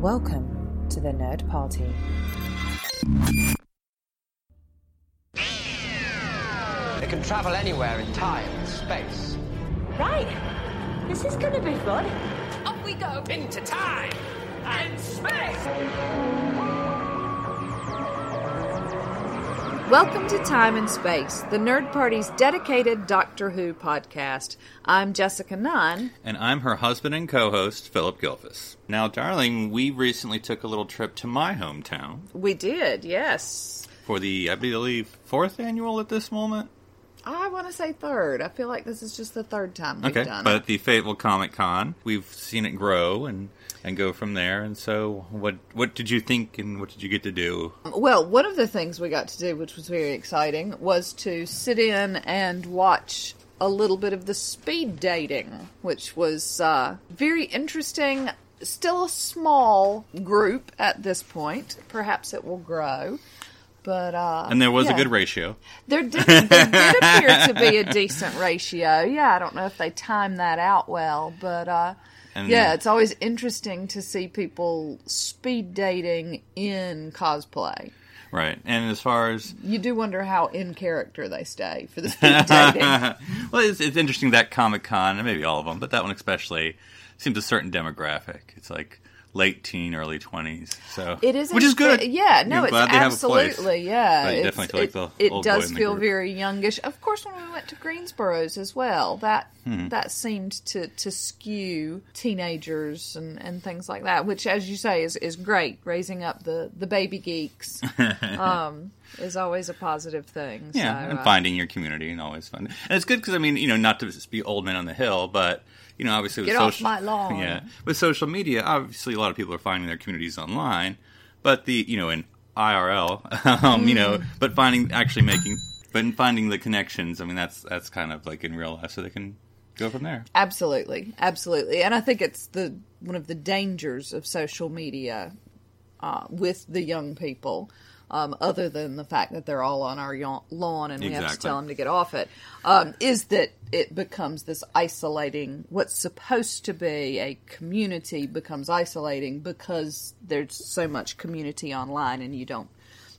Welcome to the Nerd Party. They can travel anywhere in time and space. Right. This is gonna be fun. Up we go into time and space. Welcome to Time and Space, the Nerd Party's dedicated Doctor Who podcast. I'm Jessica Nunn. And I'm her husband and co host, Phillip Gilfus. Now, darling, we recently took a little trip to my hometown We did, yes. for the, I believe, fourth annual at this moment. I want to say third. I feel like this is just the third time we've Okay, done but it. the Fayetteville Comic Con, we've seen it grow and, and go from there. And so, what what did you think and what did you get to do? Well, one of the things we got to do, which was very exciting, was to sit in and watch a little bit of the speed dating, which was uh, very interesting. Still a small group at this point. Perhaps it will grow. But uh, And there was yeah. a good ratio. There did, there did appear to be a decent ratio. Yeah, I don't know if they timed that out well, but uh, And yeah, it's always interesting to see people speed dating in cosplay. Right. And as far as You do wonder how in character they stay for the speed dating. well, it's, it's interesting that Comic Con, and maybe all of them, but that one especially seems a certain demographic. It's like late teen, early twenties. So It is, which is good. Yeah, no, I'm it's they have a place. absolutely yeah. But definitely like it, it does feel group. very youngish. Of course, when we went to Greensboro's as well, that Hmm. that seemed to to skew teenagers and and things like that. Which, as you say, is is great. Raising up the the baby geeks um, is always a positive thing. Yeah, so, and uh, finding your community and always fun. And it's good because I mean, you know, not to just be old men on the hill, but you know, obviously with Get off social, my lawn. Yeah, with social media, obviously a lot of people are finding their communities online, but the you know in IRL, um, you Mm. know, but finding actually making, but in finding the connections. I mean, that's that's kind of like in real life, so they can go from there. Absolutely, absolutely, and I think it's the one of the dangers of social media uh, with the young people. Um, other than the fact that they're all on our lawn and we have to tell them to get off it, um, is that it becomes this isolating. What's supposed to be a community becomes isolating because there's so much community online, and you don't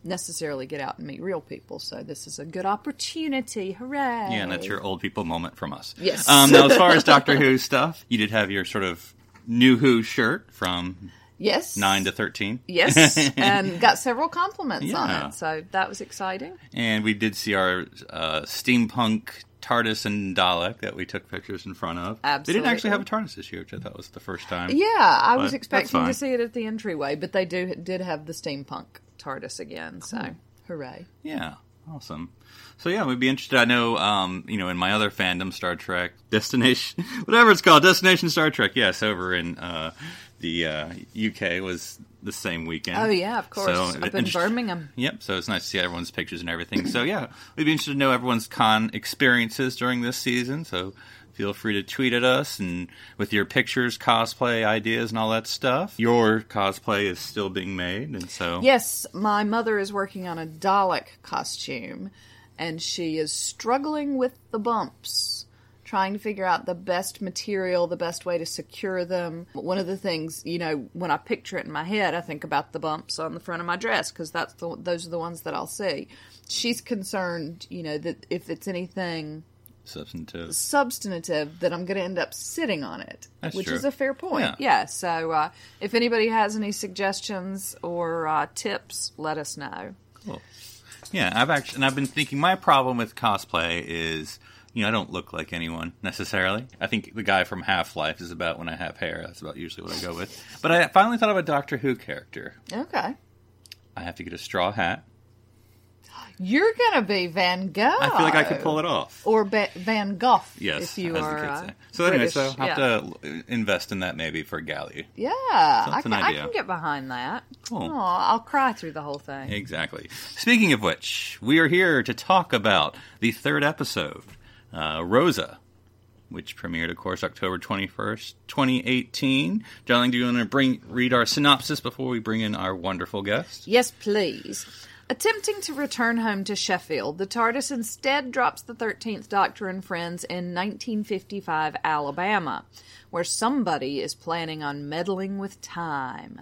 necessarily get out and meet real people. So this is a good opportunity. Hooray! Yeah, and that's your old people moment from us. Yes. Um, now, as far as Doctor Who stuff, you did have your sort of new Who shirt from yes nine to thirteen. Yes, and got several compliments on it, so that was exciting. And we did see our uh, steampunk TARDIS and Dalek that we took pictures in front of. They didn't actually have a TARDIS this year, which I thought was the first time. Yeah, I was expecting to see it at the entryway, but they do did have the steampunk TARDIS again, so hooray! Yeah, awesome. So yeah, we'd be interested. I know, um, you know, in my other fandom, Star Trek Destination, whatever it's called, Destination Star Trek. Yes, over in uh, the uh, UK was the same weekend. Oh yeah, of course, So, up in Birmingham. Yep. So it's nice to see everyone's pictures and everything. So yeah, we'd be interested to know everyone's con experiences during this season. So feel free to tweet at us and with your pictures, cosplay ideas, and all that stuff. Your cosplay is still being made, and so Yes, my mother is working on a Dalek costume, and she is struggling with the bumps, trying to figure out the best material, the best way to secure them. One of the things, you know, when I picture it in my head, I think about the bumps on the front of my dress because that's the those are the ones that I'll see. She's concerned, you know, that if it's anything substantive. substantive that I'm going to end up sitting on it, That's which true. is a fair point. Yeah. so uh, if anybody has any suggestions or uh, tips, let us know. Cool. Yeah, I've actually, and I've been thinking. My problem with cosplay is, you know, I don't look like anyone necessarily. I think the guy from Half Life is about when I have hair. That's about usually what I go with. But I finally thought of a Doctor Who character. Okay. I have to get a straw hat. You're going to be Van Gogh. I feel like I could pull it off. Or ba- Van Gogh, Yes, if you as are. the kids uh, say. So anyway, so I'll have yeah. to invest in that maybe for Galley. Yeah, I can, an I can get behind that. Cool. Aw, I'll cry through the whole thing. Exactly. Speaking of which, we are here to talk about the third episode, uh, Rosa, which premiered, of course, October 21st, 2018. Darling, do you want to bring read our synopsis before we bring in our wonderful guest? Yes, please. Attempting to return home to Sheffield, the TARDIS instead drops the 13th Doctor and friends in 1955 Alabama, where somebody is planning on meddling with time.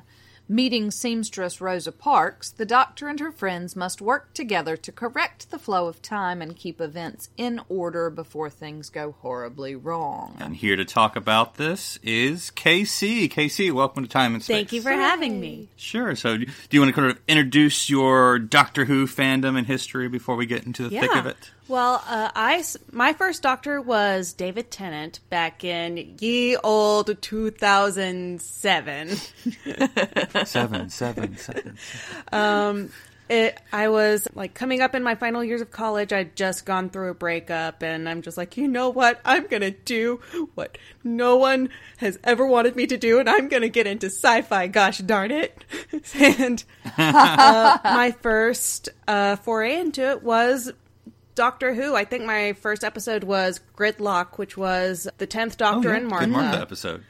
Meeting seamstress Rosa Parks, the doctor and her friends must work together to correct the flow of time and keep events in order before things go horribly wrong. And here to talk about this is KC. KC, welcome to Time and Space. Thank you for having me. Sure. So, do you want to kind of introduce your Doctor Who fandom and history before we get into the thick of it? Well, uh, I my first doctor was David Tennant back in ye old 2007. Seven, seven, seven. It, I was like coming up in my final years of college. I'd just gone through a breakup, and I'm just like, you know what? I'm gonna do what no one has ever wanted me to do, and I'm gonna get into sci-fi. Gosh darn it! and uh, my first uh, foray into it was Doctor Who. I think my first episode was Gridlock, which was the tenth Doctor and Martha Oh, Good Martha episode.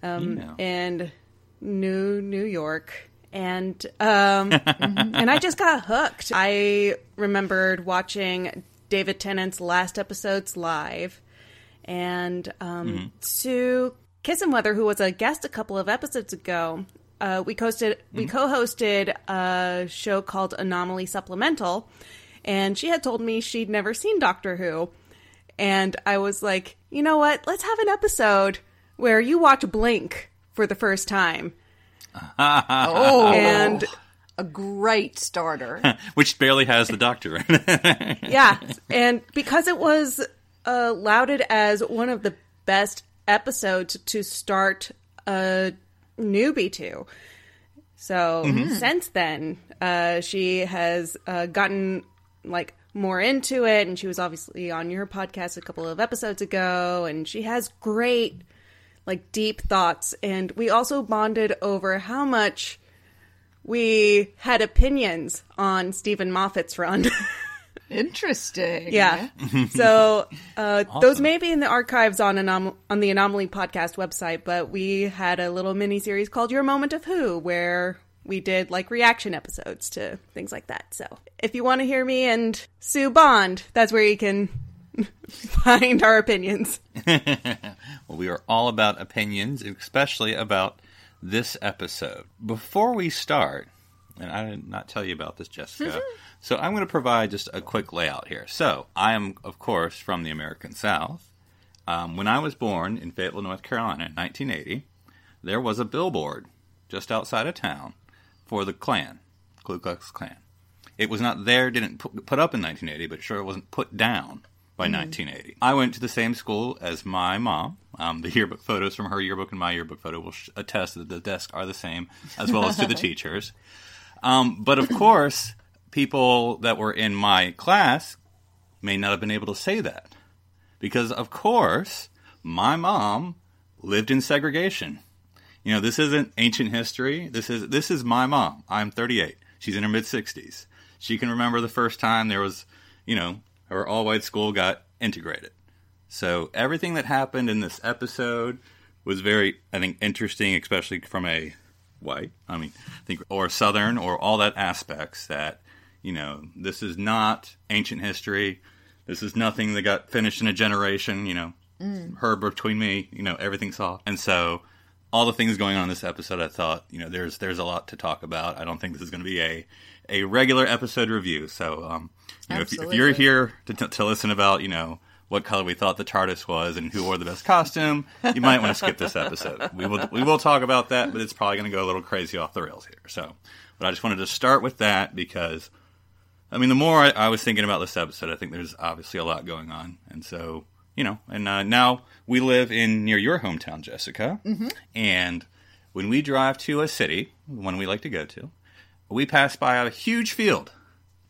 um, Yeah. in New New York, and um, and I just got hooked. I remembered watching David Tennant's last episodes live, and um, Sue Kissenweather, who was a guest a couple of episodes ago. Uh, we hosted we co-hosted a show called Anomaly Supplemental, and she had told me she'd never seen Doctor Who, and I was like, you know what? Let's have an episode where you watch Blink for the first time. Oh, And a great starter. Which barely has the Doctor yeah, and because it was uh, lauded as one of the best episodes to start a newbie to. So since then, uh, she has uh, gotten like more into it, and she was obviously on your podcast a couple of episodes ago, and she has great, like, deep thoughts. And we also bonded over how much we had opinions on Steven Moffat's run. Interesting. Yeah. so uh, those may be in the archives on anom- on the Anomaly podcast website, but we had a little mini series called Your Moment of Who, where we did like reaction episodes to things like that. So if you want to hear me and Sue Bond, that's where you can find our opinions. Well, we are all about opinions, especially about this episode. Before we start, and I did not tell you about this, Jessica, so I'm going to provide just a quick layout here. So, I am, of course, from the American South. Um, when I was born in Fayetteville, North Carolina in 1980, there was a billboard just outside of town for the Klan, Ku Klux Klan. It was not there, didn't put, put up in 1980, but sure it wasn't put down by 1980. I went to the same school as my mom. Um, the yearbook photos from her yearbook and my yearbook photo will sh- attest that the desks are the same, as well as to the teachers. Um, but of course, people that were in my class may not have been able to say that because, of course, my mom lived in segregation. You know, this isn't ancient history. This is this is my mom. I'm 38. She's in her mid 60s. She can remember the first time there was, you know, her all white school got integrated. So everything that happened in this episode was very, I think, interesting, especially from a white, I mean, I think, or southern, or all that aspects that, you know, this is not ancient history. This is nothing that got finished in a generation. You know, mm. her between me, you know, everything's off, and so all the things going on in this episode, I thought, you know, there's there's a lot to talk about. I don't think this is going to be a a regular episode review. So, um, you know, if, if you're here to, to, to listen about, you know, what color we thought the TARDIS was and who wore the best costume, you might want to skip this episode. We will we will talk about that, but it's probably going to go a little crazy off the rails here. So, but I just wanted to start with that because, I mean, the more I, I was thinking about this episode, I think there's obviously a lot going on, and so you know, and uh, now we live in near your hometown, Jessica, and when we drive to a city, one we like to go to, we pass by a huge field.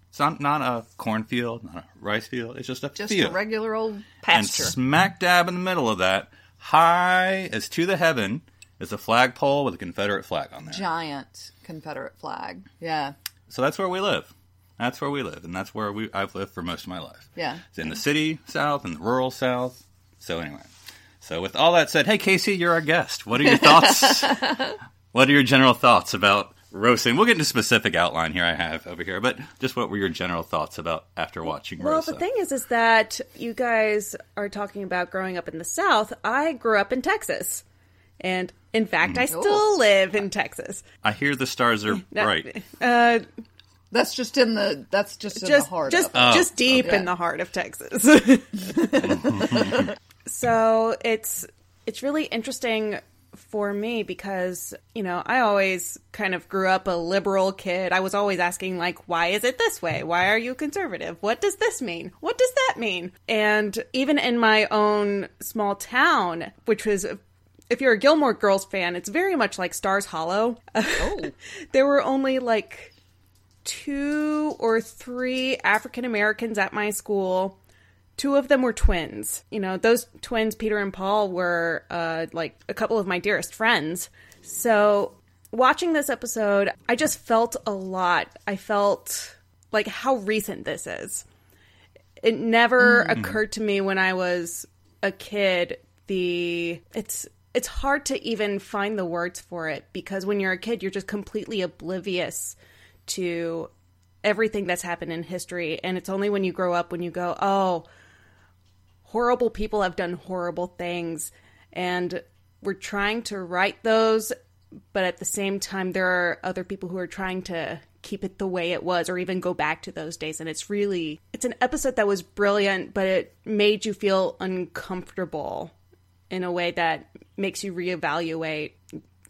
It's not, not a cornfield, not a rice field. It's just a Just field. a regular old pasture. and smack dab in the middle of that, high as to the heaven, is a flagpole with a Confederate flag on there. Giant Confederate flag. Yeah. So that's where we live. That's where we live, and that's where we I've lived for most of my life. Yeah. It's in the city south and the rural south. So anyway, so with all that said, hey KC, you're our guest. What are your thoughts? what are your general thoughts about roasting? We'll get into specific outline here. I have over here, but just what were your general thoughts about after watching Well, Rosa? the thing is, is that you guys are talking about growing up in the South. I grew up in Texas, and In fact, I still live in Texas. I hear the stars are bright. Uh, That's just in the. That's just in just the heart. just of it. just oh. deep okay. in the heart of Texas. so it's it's really interesting for me because you know I always kind of grew up a liberal kid. I was always asking like, why is it this way? Why are you conservative? What does this mean? What does that mean? And even in my own small town, which was if you're a Gilmore Girls fan, it's very much like Stars Hollow. Oh. there were only like two or three African Americans at my school. Two of them were twins. You know, those twins, Peter and Paul, were uh, like a couple of my dearest friends. So, watching this episode, I just felt a lot. I felt like how recent this is. It never occurred to me when I was a kid. The it's it's hard to even find the words for it because when you're a kid, you're just completely oblivious to everything that's happened in history. And it's only when you grow up when you go, oh, horrible people have done horrible things. And we're trying to right those, but at the same time, there are other people who are trying to keep it the way it was or even go back to those days. And it's really, it's an episode that was brilliant, but it made you feel uncomfortable in a way that makes you reevaluate,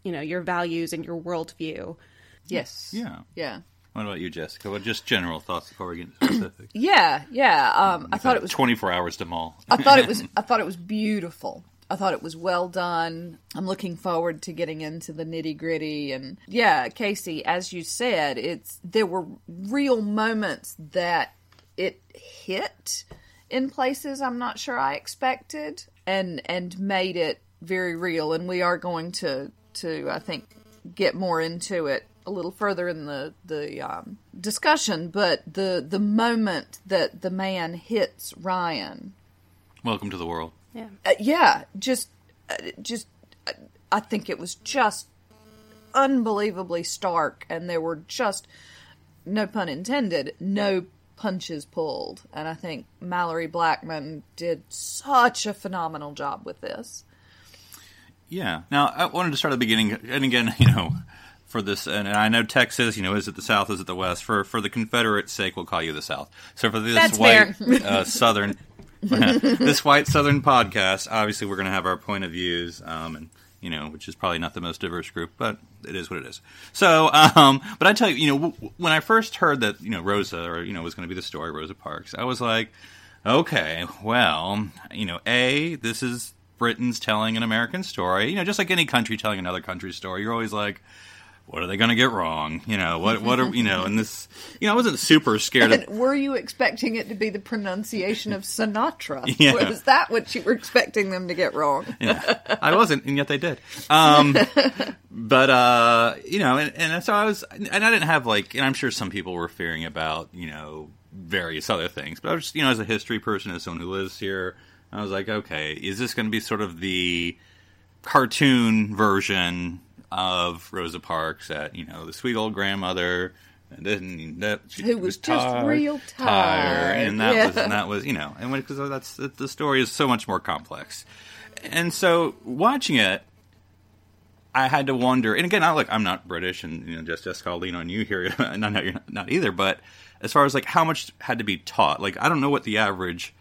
you know, your values and your worldview. Yes. Yeah. Yeah. What about you, Jessica? What just general thoughts before we get into specifics? Yeah. Yeah. Um, I thought it was. 24 hours to maul. I thought it was. I thought it was beautiful. I thought it was well done. I'm looking forward to getting into the nitty gritty and yeah, KC, as you said, it's there were real moments that it hit in places I'm not sure I expected and and made it very real and we are going to to I think get more into it a little further in the the um, discussion but the the moment that the man hits Ryan Welcome to the world. Yeah. uh, yeah, just, uh, just, uh, I think it was just unbelievably stark, and there were just, no pun intended, no punches pulled, and I think Malorie Blackman did such a phenomenal job with this. Yeah. Now, I wanted to start at the beginning, and again, you know, for this, and I know Texas, you know, is it the South, is it the West? For for the Confederate sake, we'll call you the South. So for this That's white uh, Southern, this white Southern podcast, obviously we're going to have our point of views, um, and you know, which is probably not the most diverse group, but it is what it is. So, um, but I tell you, you know, w- when I first heard that, you know, Rosa, or you know, was going to be the story, Rosa Parks, I was like, okay, well, you know, a this is Britain's telling an American story, you know, just like any country telling another country's story. You're always like. What are they going to get wrong? You know what? What are you know? And this, you know, I wasn't super scared of were you expecting it to be the pronunciation of Sinatra? Yeah. Was that what you were expecting them to get wrong? I wasn't, and yet they did. Um, but uh, you know, and, and so I was, and I didn't have like, and I'm sure some people were fearing about, you know, various other things. But I was, just, you know, as a history person, as someone who lives here, I was like, okay, is this going to be sort of the cartoon version of Rosa Parks at you know the sweet old grandmother? And then that she Who was just tired, real tired. and that Yeah. was and that was you know, and because that's the story is so much more complex, and so watching it, I had to wonder. And again, I like I'm not British, and you know, just Jessica, I'll lean on you here. not, not, you're not either, but as far as like how much had to be taught, like I don't know what the average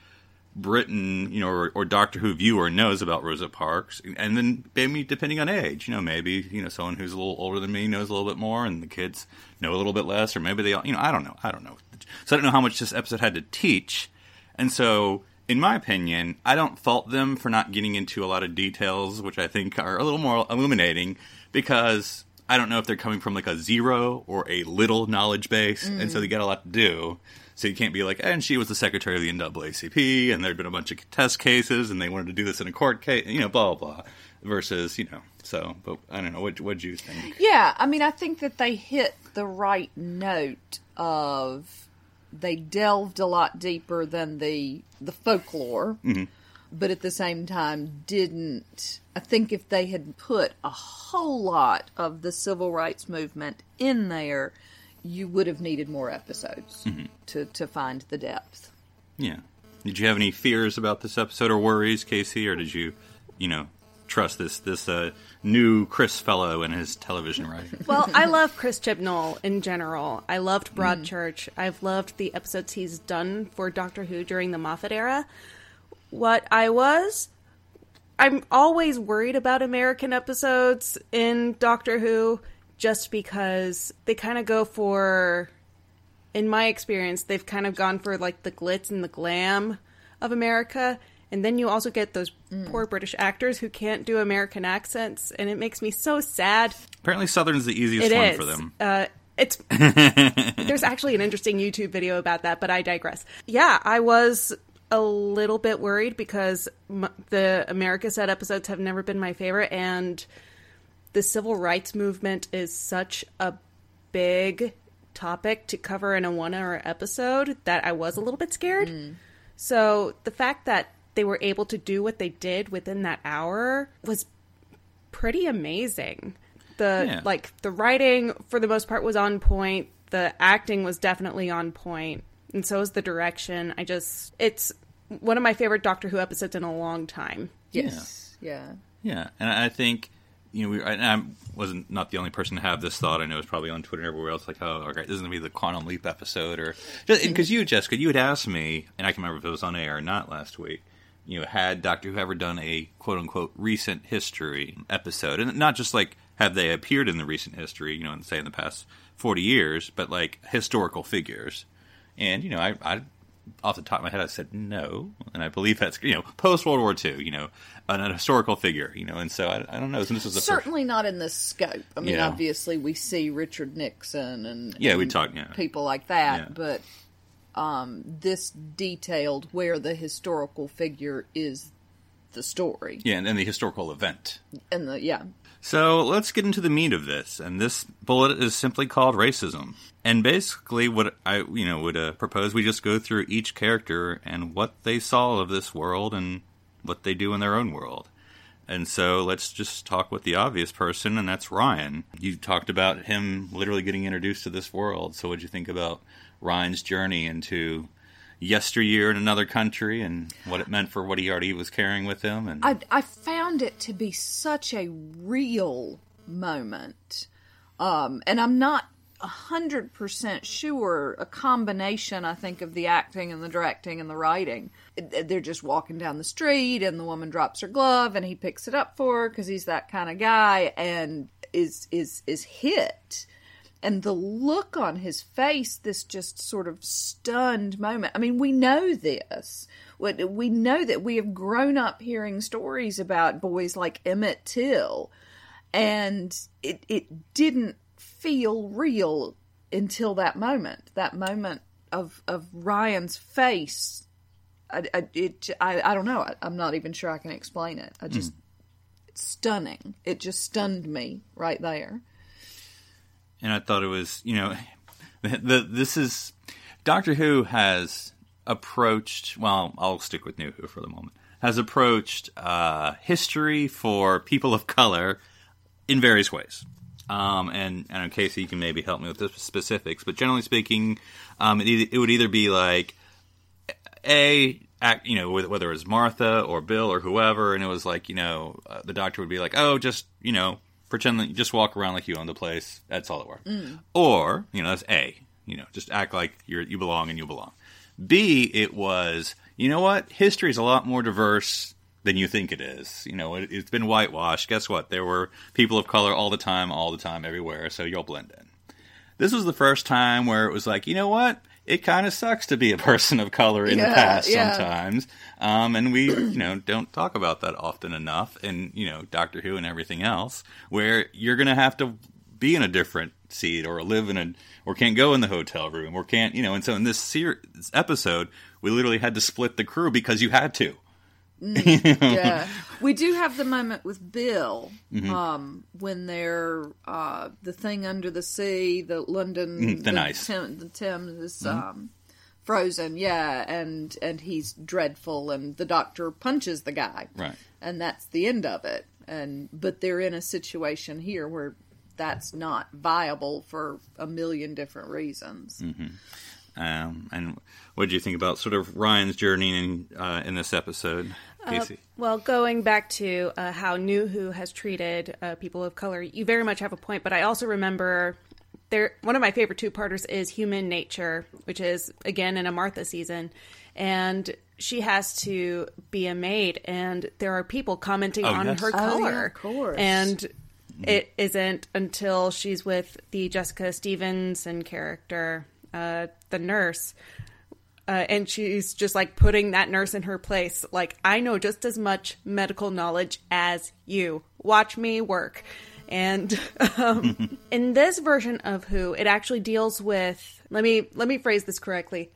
Britain, you know, or, or Doctor Who viewer knows about Rosa Parks, and then maybe depending on age, you know, maybe you know someone who's a little older than me knows a little bit more, and the kids know a little bit less, or maybe they, all, you know, I don't know, I don't know. So I don't know how much this episode had to teach, and so in my opinion, I don't fault them for not getting into a lot of details, which I think are a little more illuminating, because I don't know if they're coming from like a zero or a little knowledge base, and so they mm. got a lot to do. So you can't be like, and she was the secretary of the NAACP, and there'd been a bunch of test cases, and they wanted to do this in a court case, you know, blah blah. blah. Versus, you know, so, but I don't know. What what do you think? Yeah, I mean, I think that they hit the right note of they delved a lot deeper than the the folklore, mm-hmm. but at the same time didn't. I think if they had put a whole lot of the civil rights movement in there, you would have needed more episodes to to find the depth. Yeah. Did you have any fears about this episode or worries, KC, or did you, you know, trust this this uh, new Chris fellow and his television writing. Well, I love Chris Chibnall in general. I loved Broadchurch. I've loved the episodes he's done for Doctor Who during the Moffat era. What I was, I'm always worried about American episodes in Doctor Who just because they kind of go for, in my experience, they've kind of gone for like the glitz and the glam of America. And then you also get those poor British actors who can't do American accents, and it makes me so sad. Apparently, Southern's the easiest It one is. for them. Uh, it's there's actually an interesting YouTube video about that, but I digress. Yeah, I was a little bit worried because m- the America Set episodes have never been my favorite, and the civil rights movement is such a big topic to cover in a one-hour episode that I was a little bit scared. Mm. So the fact that they were able to do what they did within that hour was pretty amazing. The Yeah. like the writing for the most part was on point. The acting was definitely on point, and so is the direction. I just it's one of my favorite Doctor Who episodes in a long time. Yes. Yeah. Yeah, and I think you know, we, and I wasn't not the only person to have this thought. I know it's probably on Twitter and everywhere else. Like, oh, okay, this is gonna be the Quantum Leap episode, or because you, Jessica, you had asked me, and I can remember if it was on air or not last week. You know, had Doctor Who ever done a quote unquote recent history episode, and not just like have they appeared in the recent history, you know, and say in the past forty years, but like historical figures. And you know, I, I off the top of my head, I said no, and I believe that's you know post World War II, you know, an, historical figure, you know, and so I, I don't know. This is the first, Certainly not in this scope. I mean, Yeah. obviously, we see Richard Nixon and Yeah, we talk- yeah. people like that, Yeah. but um, this detailed where the historical figure is the story yeah, and then the historical event. and the yeah. So let's get into the meat of this, and this bullet is simply called racism. And basically, what I you know would uh, propose we just go through each character and what they saw of this world and what they do in their own world. And so let's just talk with the obvious person, and that's Ryan. You talked about him literally getting introduced to this world. So, what'd you think about Ryan's journey into yesteryear in another country and what it meant for what he already was carrying with him? And I, I found it to be such a real moment. Um, and I'm not a hundred percent sure a combination, I think, of the acting and the directing and the writing. They're just walking down the street and the woman drops her glove and he picks it up for her because he's that kind of guy and is is is hit. And the look on his face this just sort of stunned moment. I mean we know this. We know that we have grown up hearing stories about boys like emmett till. And it, it didn't feel real until that moment that moment of of ryan's face I, I, it, I, I don't know I, i'm not even sure i can explain it i just it's stunning it just stunned me right there and I thought it was, you know, the, the this is Doctor Who has approached. Well, I'll stick with New Who for the moment. Has approached uh, history for people of color in various ways. Um, and and KC, you can maybe help me with the specifics, but generally speaking, um, it, either, it would either be like a act, you know, whether it was Martha or Bill or whoever, and it was like, you know, uh, the doctor would be like, oh, just you know, pretend that you just walk around like you own the place. That's all it worked. Or you know, that's A. You know, just act like you're you belong and you belong. B. It was, you know what? History is a lot more diverse than you think it is. You know, it, it's been whitewashed. Guess what? There were people of color all the time, all the time, everywhere. So you'll blend in this was the first time where it was like, you know what? It kind of sucks to be a person of color in the past yeah. sometimes. Um, and we, you know, don't talk about that often enough in, you know, Doctor Who and everything else, where you're going to have to be in a different seat or live in a, or can't go in the hotel room or can't, you know, and so in this, ser- this episode, we literally had to split the crew because you had to. Yeah we do have the moment with bill Mm-hmm. um when they're uh the thing under the sea the london the thin ice. Tim, the thames is Mm-hmm. um frozen yeah and and he's dreadful and the doctor punches the guy Right. and that's the end of it and but they're in a situation here where that's not viable for a million different reasons Um, and what did you think about sort of Ryan's journey in uh, in this episode, KC? Well, going back to uh, how New Who has treated uh, people of color, you very much have a point. But I also remember there one of my favorite two parters is Human Nature, which is again in a Martha season, and she has to be a maid, and there are people commenting Oh, on yes. her Oh, yeah, color, of course. and it isn't until she's with the Jessica Stevenson character, uh, the nurse, uh, and she's just like putting that nurse in her place. Like, I know just as much medical knowledge as you. Watch me work. And um, in this version of Who, it actually deals with. Let me let me phrase this correctly.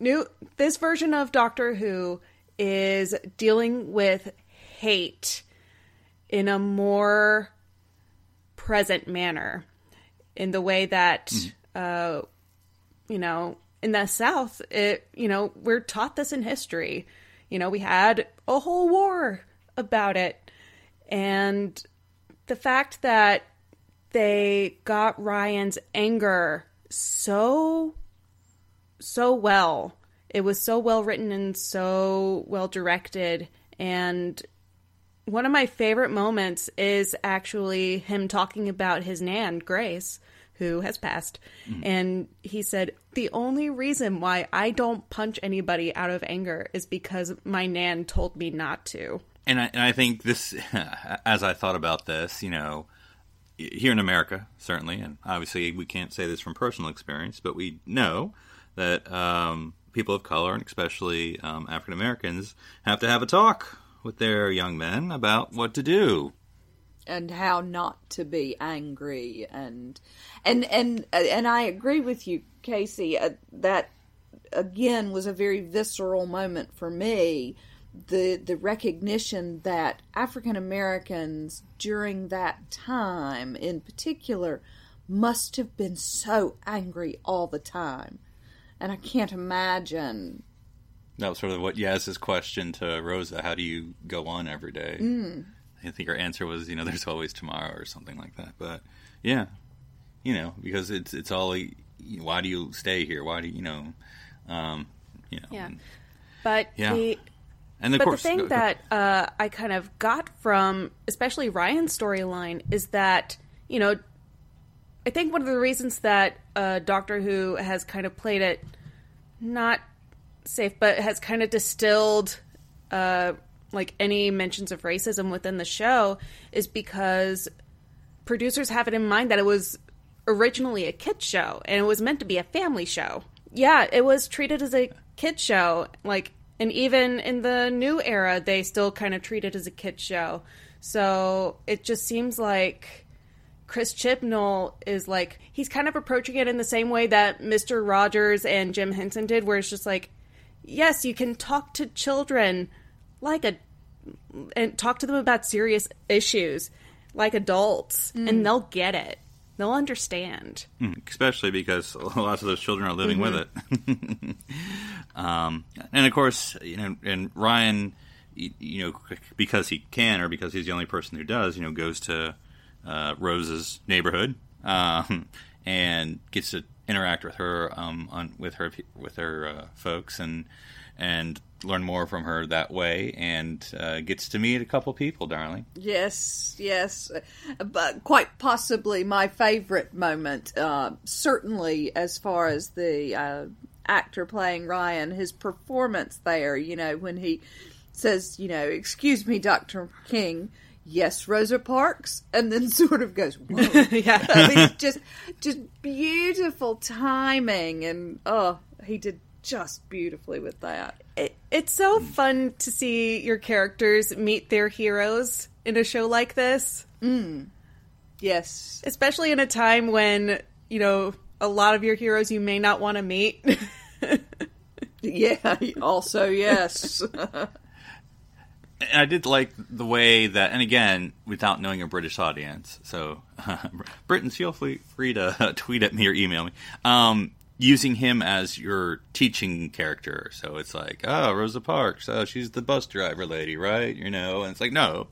New this version of Doctor Who is dealing with hate in a more present manner, in the way that uh, you know, in the South, it, you know, we're taught this in history. You know, we had a whole war about it. And the fact that they got Ryan's anger so, so well, it was so well written and so well directed. And one of my favorite moments is actually him talking about his nan, Grace, who has passed. And he said, The only reason why I don't punch anybody out of anger is because my nan told me not to. And I, and I think this, as I thought about this, you know, here in America, certainly, and obviously we can't say this from personal experience, but we know that um, people of color, and especially um, African Americans, have to have a talk with their young men about what to do. And how not to be angry and and and and I agree with you KC uh, that again was a very visceral moment for me. The the recognition that African Americans during that time in particular must have been so angry all the time. And I can't imagine That was sort of what Yaz's question to Rosa: How do you go on every day? I think her answer was, you know, there's always tomorrow or something like that. But yeah, you know, because it's it's all. Why do you stay here? Why do you, you know, um, you know, Yeah. and, But Yeah. the and but course, the thing go- go- that uh, I kind of got from, especially Ryan's storyline, is that you know, I think one of the reasons that uh, Doctor Who has kind of played it not safe, but has kind of distilled uh, like any mentions of racism within the show is because producers have it in mind that it was originally a kids show and it was meant to be a family show. Yeah, it was treated as a kids show, like, and even in the new era, they still kind of treat it as a kids show. So it just seems like Chris Chibnall is like he's kind of approaching it in the same way that Mister Rogers and Jim Henson did, where it's just like, yes, you can talk to children like a and talk to them about serious issues like adults, and they'll get it. They'll understand. especially because lots of those children are living with it. um, and of course, you know, and Ryan, you know, because he can or because he's the only person who does, you know, goes to uh, Rose's neighborhood um, and gets to interact with her um, on with her with her uh, folks and and learn more from her that way and uh, gets to meet a couple people, darling. Yes, yes, but quite possibly my favorite moment. Uh, certainly, as far as the uh, actor playing Ryan, his performance there. You know, when he says, "You know, excuse me, Doctor King." Yes, Rosa Parks, and then sort of goes, Whoa. yeah. I mean, just, just beautiful timing, and oh, he did just beautifully with that. It, it's so fun to see your characters meet their heroes in a show like this, Yes, especially in a time when, you know, a lot of your heroes you may not want to meet. yeah. Also, yes. And I did like the way that, and again, without knowing a British audience, so Britons, feel free, free to tweet at me or email me. Um, using him as your teaching character, so it's like, oh, Rosa Parks, oh, she's the bus driver lady, right? You know, and it's like, no,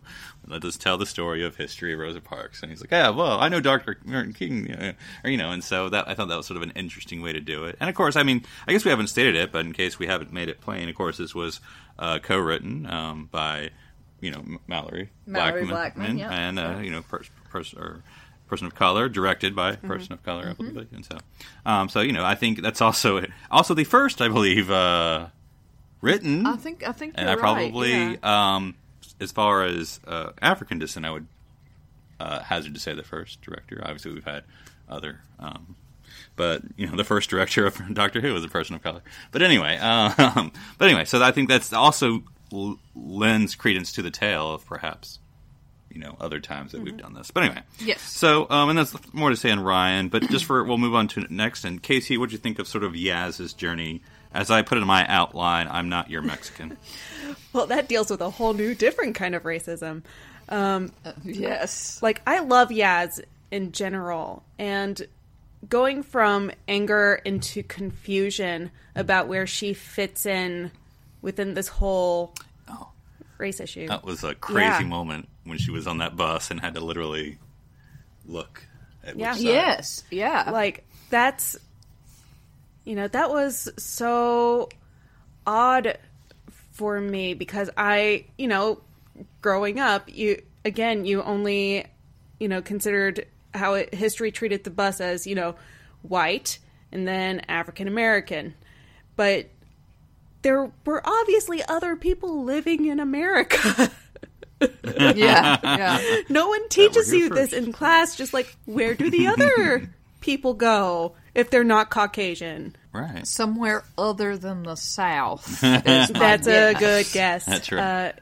let us tell the story of history of Rosa Parks. And he's like, yeah, well, I know Dr. Martin King, uh, or, you know, and so that I thought that was sort of an interesting way to do it. And of course, I mean, I guess we haven't stated it, but in case we haven't made it plain, of course, this was uh, co-written um, by, you know, M- Malorie, Malorie Blackman, Blackman, yeah. and uh, you know, pers- pers- or person of color, directed by a person of color, I believe. And so, um, so you know, I think that's also also the first, I believe, uh, written I think I think and I probably, right, yeah. um, as far as uh, African descent, I would uh, hazard to say the first director. Obviously, we've had other, um, but you know, the first director of Doctor Who was a person of color. But anyway, um, but anyway, so I think that's also l- lends credence to the tale of perhaps. You know, other times that we've done this, but anyway. Yes. So, um, and that's more to say on Ryan, but just for we'll move on to next. And KC, what do you think of sort of Yaz's journey? As I put it in my outline, I'm not your Mexican. Well, that deals with a whole new, different kind of racism. Um, yes. like I love Yaz in general, and going from anger into confusion about where she fits in within this whole. Race issue. That was a crazy Yeah. moment when she was on that bus and had to literally look at Yeah. which. Yes. Yeah. like that's you know that was so odd for me because i you know growing up you again you only you know considered how it, history treated the bus as you know white and then african american but there were obviously other people living in america yeah. Yeah. no one teaches here you this in class. Just like, where do the other people go if they're not Caucasian? Right. Somewhere other than the South. is my That's a guess. good guess. That's right. Uh,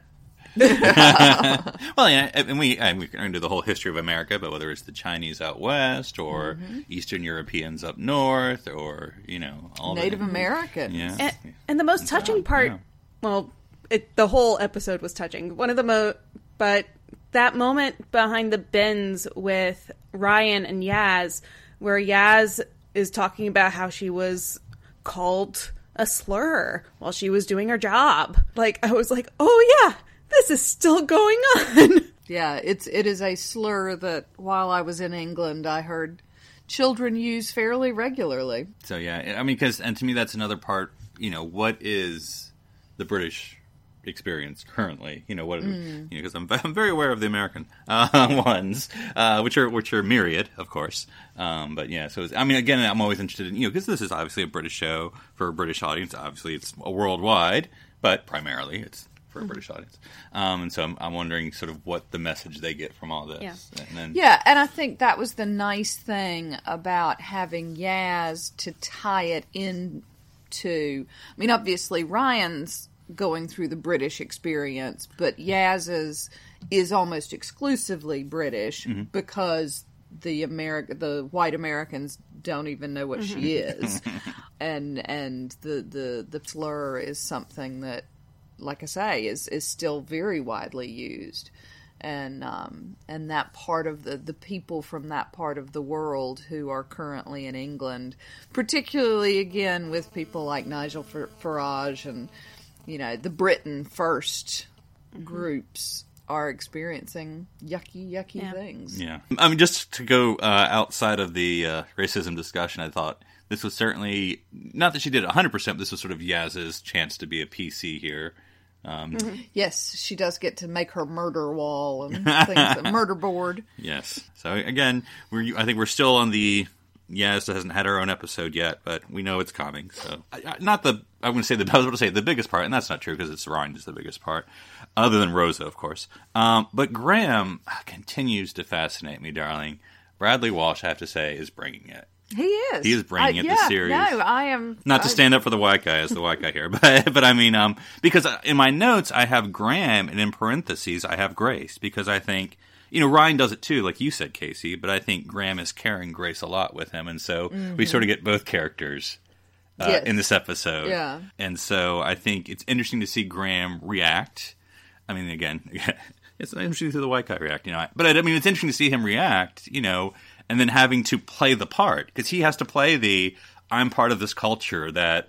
Well, yeah, and we and we can do the whole history of America, but whether it's the Chinese out west or Mm-hmm. Eastern Europeans up north, or you know, all Native the, Americans. Yeah. and, and the most touching part, yeah. well, it, the whole episode was touching. One of the mo, but that moment behind the bins with Ryan and Yaz, where Yaz is talking about how she was called a slur while she was doing her job. Like I was like, oh yeah, this is still going on. Yeah, it's it is a slur that while I was in England, I heard children use fairly regularly. So yeah, I mean, because and to me that's another part. You know, what is the British experience currently? You know, what you know, because I'm, I'm very aware of the American uh, ones, uh, which are which are myriad, of course. Um, but yeah, so it's, I mean, again, I'm always interested in you know because this is obviously a British show for a British audience. Obviously, it's a worldwide, but primarily it's for a British audience. Um, and so I'm, I'm wondering sort of what the message they get from all this. Yeah. And then, Yeah, and I think that was the nice thing about having Yaz to tie it into. I mean, obviously Ryan's going through the British experience, but Yaz's is almost exclusively British because the America, the white Americans don't even know what she is, and and the the the slur is something that, like I say, is is still very widely used and um, and that part of the the people from that part of the world who are currently in England, particularly again with people like Nigel Farage and you know the Britain 1st groups are experiencing yucky yucky Yeah. things. Yeah. I mean, just to go uh, outside of the uh, racism discussion, I thought this was certainly not that she did it 100%, but this was sort of Yaz's chance to be a PC here. Um, Yes, she does get to make her murder wall and things, a murder board. Yes. So again, we're I think we're still on the Yaz hasn't had her own episode yet, but we know it's coming. So I- I- not the I'm going to say the I was going to say the biggest part, and that's not true because it's Ryan is the biggest part, other than Rosa, of course. Um, but Graham continues to fascinate me, darling. Bradley Walsh, I have to say, is bringing it. He is. He is bringing it, the yeah, series. No, I am Not to stand up for the white guy as the white guy here, but but I mean, um, because in my notes I have Graham, and in parentheses I have Grace because I think you know Ryan does it too, like you said, KC. But I think Graham is carrying Grace a lot with him, and so we sort of get both characters uh, Yes. in this episode. Yeah. and so I think it's interesting to see Graham react. I mean, again, it's interesting to see the white guy react, you know. But I mean, it's interesting to see him react, you know, and then having to play the part because he has to play the I'm part of this culture that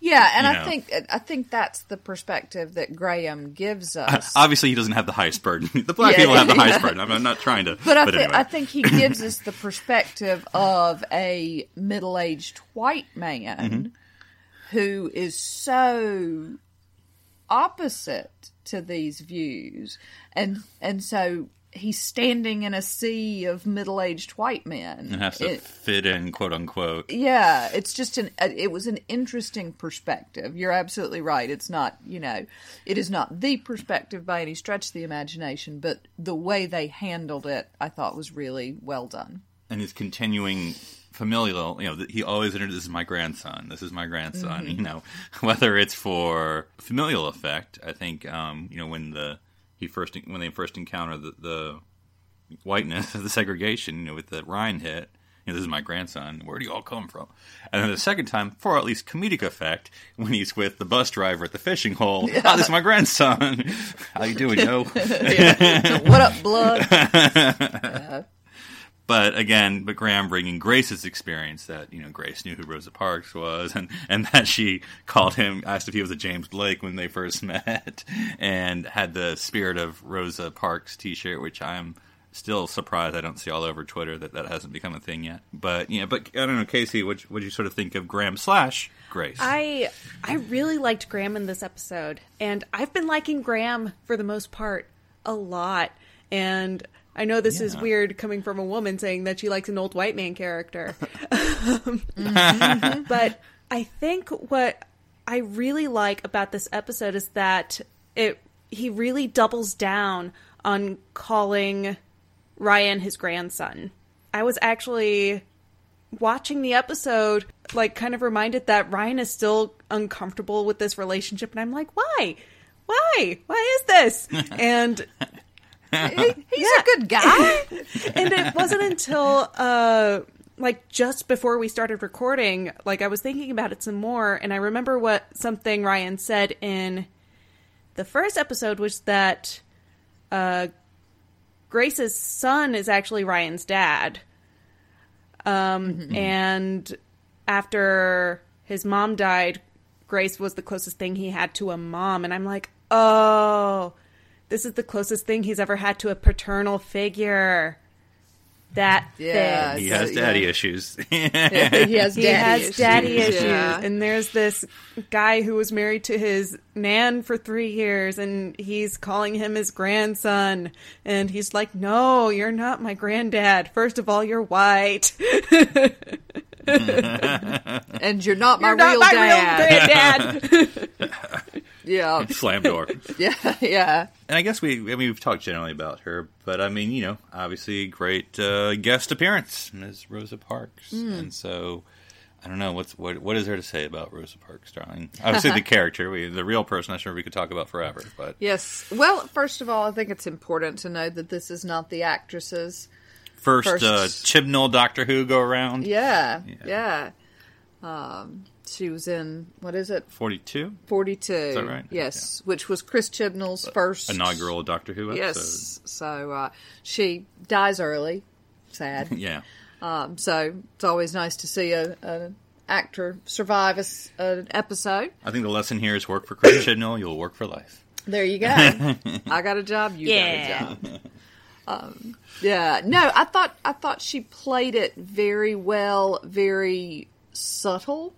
Yeah, and You I think I think that's the perspective that Graham gives us. Obviously, he doesn't have the highest burden. The black Yeah, people have the yeah. highest burden. I'm, I'm not trying to. But I, thi- anyway. I think he gives us the perspective of a middle aged white man Mm-hmm. who is so opposite to these views. And and so he's standing in a sea of middle aged white men. it has to It- fit in, quote unquote. yeah, it's just an uh, it was an interesting perspective. You're absolutely right. It's not, you know, it is not the perspective by any stretch of the imagination, but the way they handled it I thought was really well done. and his continuing familial you know he always introduces this is my grandson this is my grandson Mm-hmm. you know whether it's for familial effect i think um you know when the he first when they first encounter the, the whiteness of the segregation you know with the ryan hit you know, this is my grandson. Where do you all come from? And then the second time, for at least comedic effect, when he's with the bus driver at the fishing hole. Oh, this is my grandson. How you doing, yo? what up, blood? But again, but Graham bringing Grace's experience that you know Grace knew who Rosa Parks was, and and that she called him, asked if he was a James Blake when they first met, and had the spirit of Rosa Parks T-shirt, which I'm still surprised I don't see all over Twitter that that hasn't become a thing yet. But yeah, but I don't know, KC, what what you sort of think of Graham slash Grace? I I really liked Graham in this episode, and I've been liking Graham for the most part a lot. And I know this is weird coming from a woman saying that she likes an old white man character, um, mm-hmm. but I think what I really like about this episode is that it he really doubles down on calling Ryan his grandson. I was actually watching the episode like kind of reminded that Ryan is still uncomfortable with this relationship and I'm like, "Why? Why? Why is this?" And He's a good guy. and it wasn't until uh like just before we started recording like i was thinking about it some more and i remember what something ryan said in the first episode was that uh grace's son is actually ryan's dad. Um and after his mom died grace was the closest thing he had to a mom and i'm like oh this is the closest thing he's ever had to a paternal figure. That Yeah, fits. he so, has yeah. daddy issues. he has He daddy has issues. daddy issues. Yeah. And there's this guy who was married to his nan for three years, and he's calling him his grandson. And he's like, No, you're not my granddad. First of all, you're white. and you're not my You're not real my dad. real granddad. Yeah, Slam door. yeah, yeah. And I guess we, I mean, we've talked generally about her, but I mean, you know, obviously great uh, guest appearance, Ms. Rosa Parks, and so I don't know what's what what is there to say about Rosa Parks, darling? Obviously, the character, we, the real person. I'm sure we could talk about forever, but Yes. Well, first of all, I think it's important to know that this is not the actresses. first, First- Uh, Chibnall Doctor Who go around. Yeah, yeah. Um, she was in what is it, Forty two forty two? that right? Yes, which was Chris Chibnall's first inaugural Doctor Who episode. Yes. So uh, she dies early. Sad. Yeah. Um, so it's always nice to see a, a actor survive a s an episode. I think the lesson here is work for Chris Chibnall, you'll work for life. There you go. I got a job. You Yeah. got a job. Um, yeah. No, I thought I thought she played it very well, very subtle,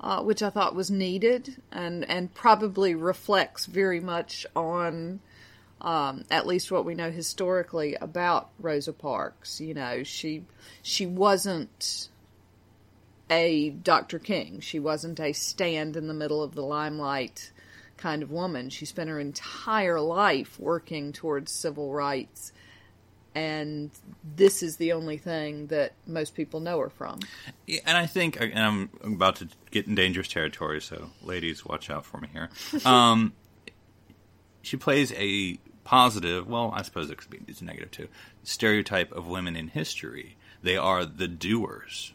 uh, which I thought was needed, and and probably reflects very much on. Um, at least what we know historically about Rosa Parks, you know, she she wasn't a Dr. King. She wasn't a stand in the middle of the limelight kind of woman. She spent her entire life working towards civil rights, and this is the only thing that most people know her from. Yeah, and I think, and I'm about to get in dangerous territory, so ladies, watch out for me here. Um, she plays a positive, well, I suppose it could be it's a negative too, stereotype of women in history. They are the doers.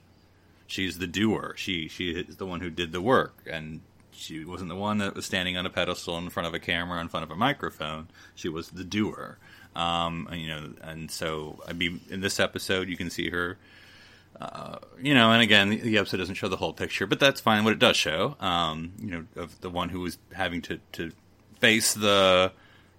She's the doer. She she is the one who did the work, and she wasn't the one that was standing on a pedestal in front of a camera in front of a microphone. She was the doer. Um, you know, and so I mean, in this episode, you can see her uh, you know, and again, the- the episode doesn't show the whole picture, but that's fine. What it does show, um, you know, of the one who was having to, to face the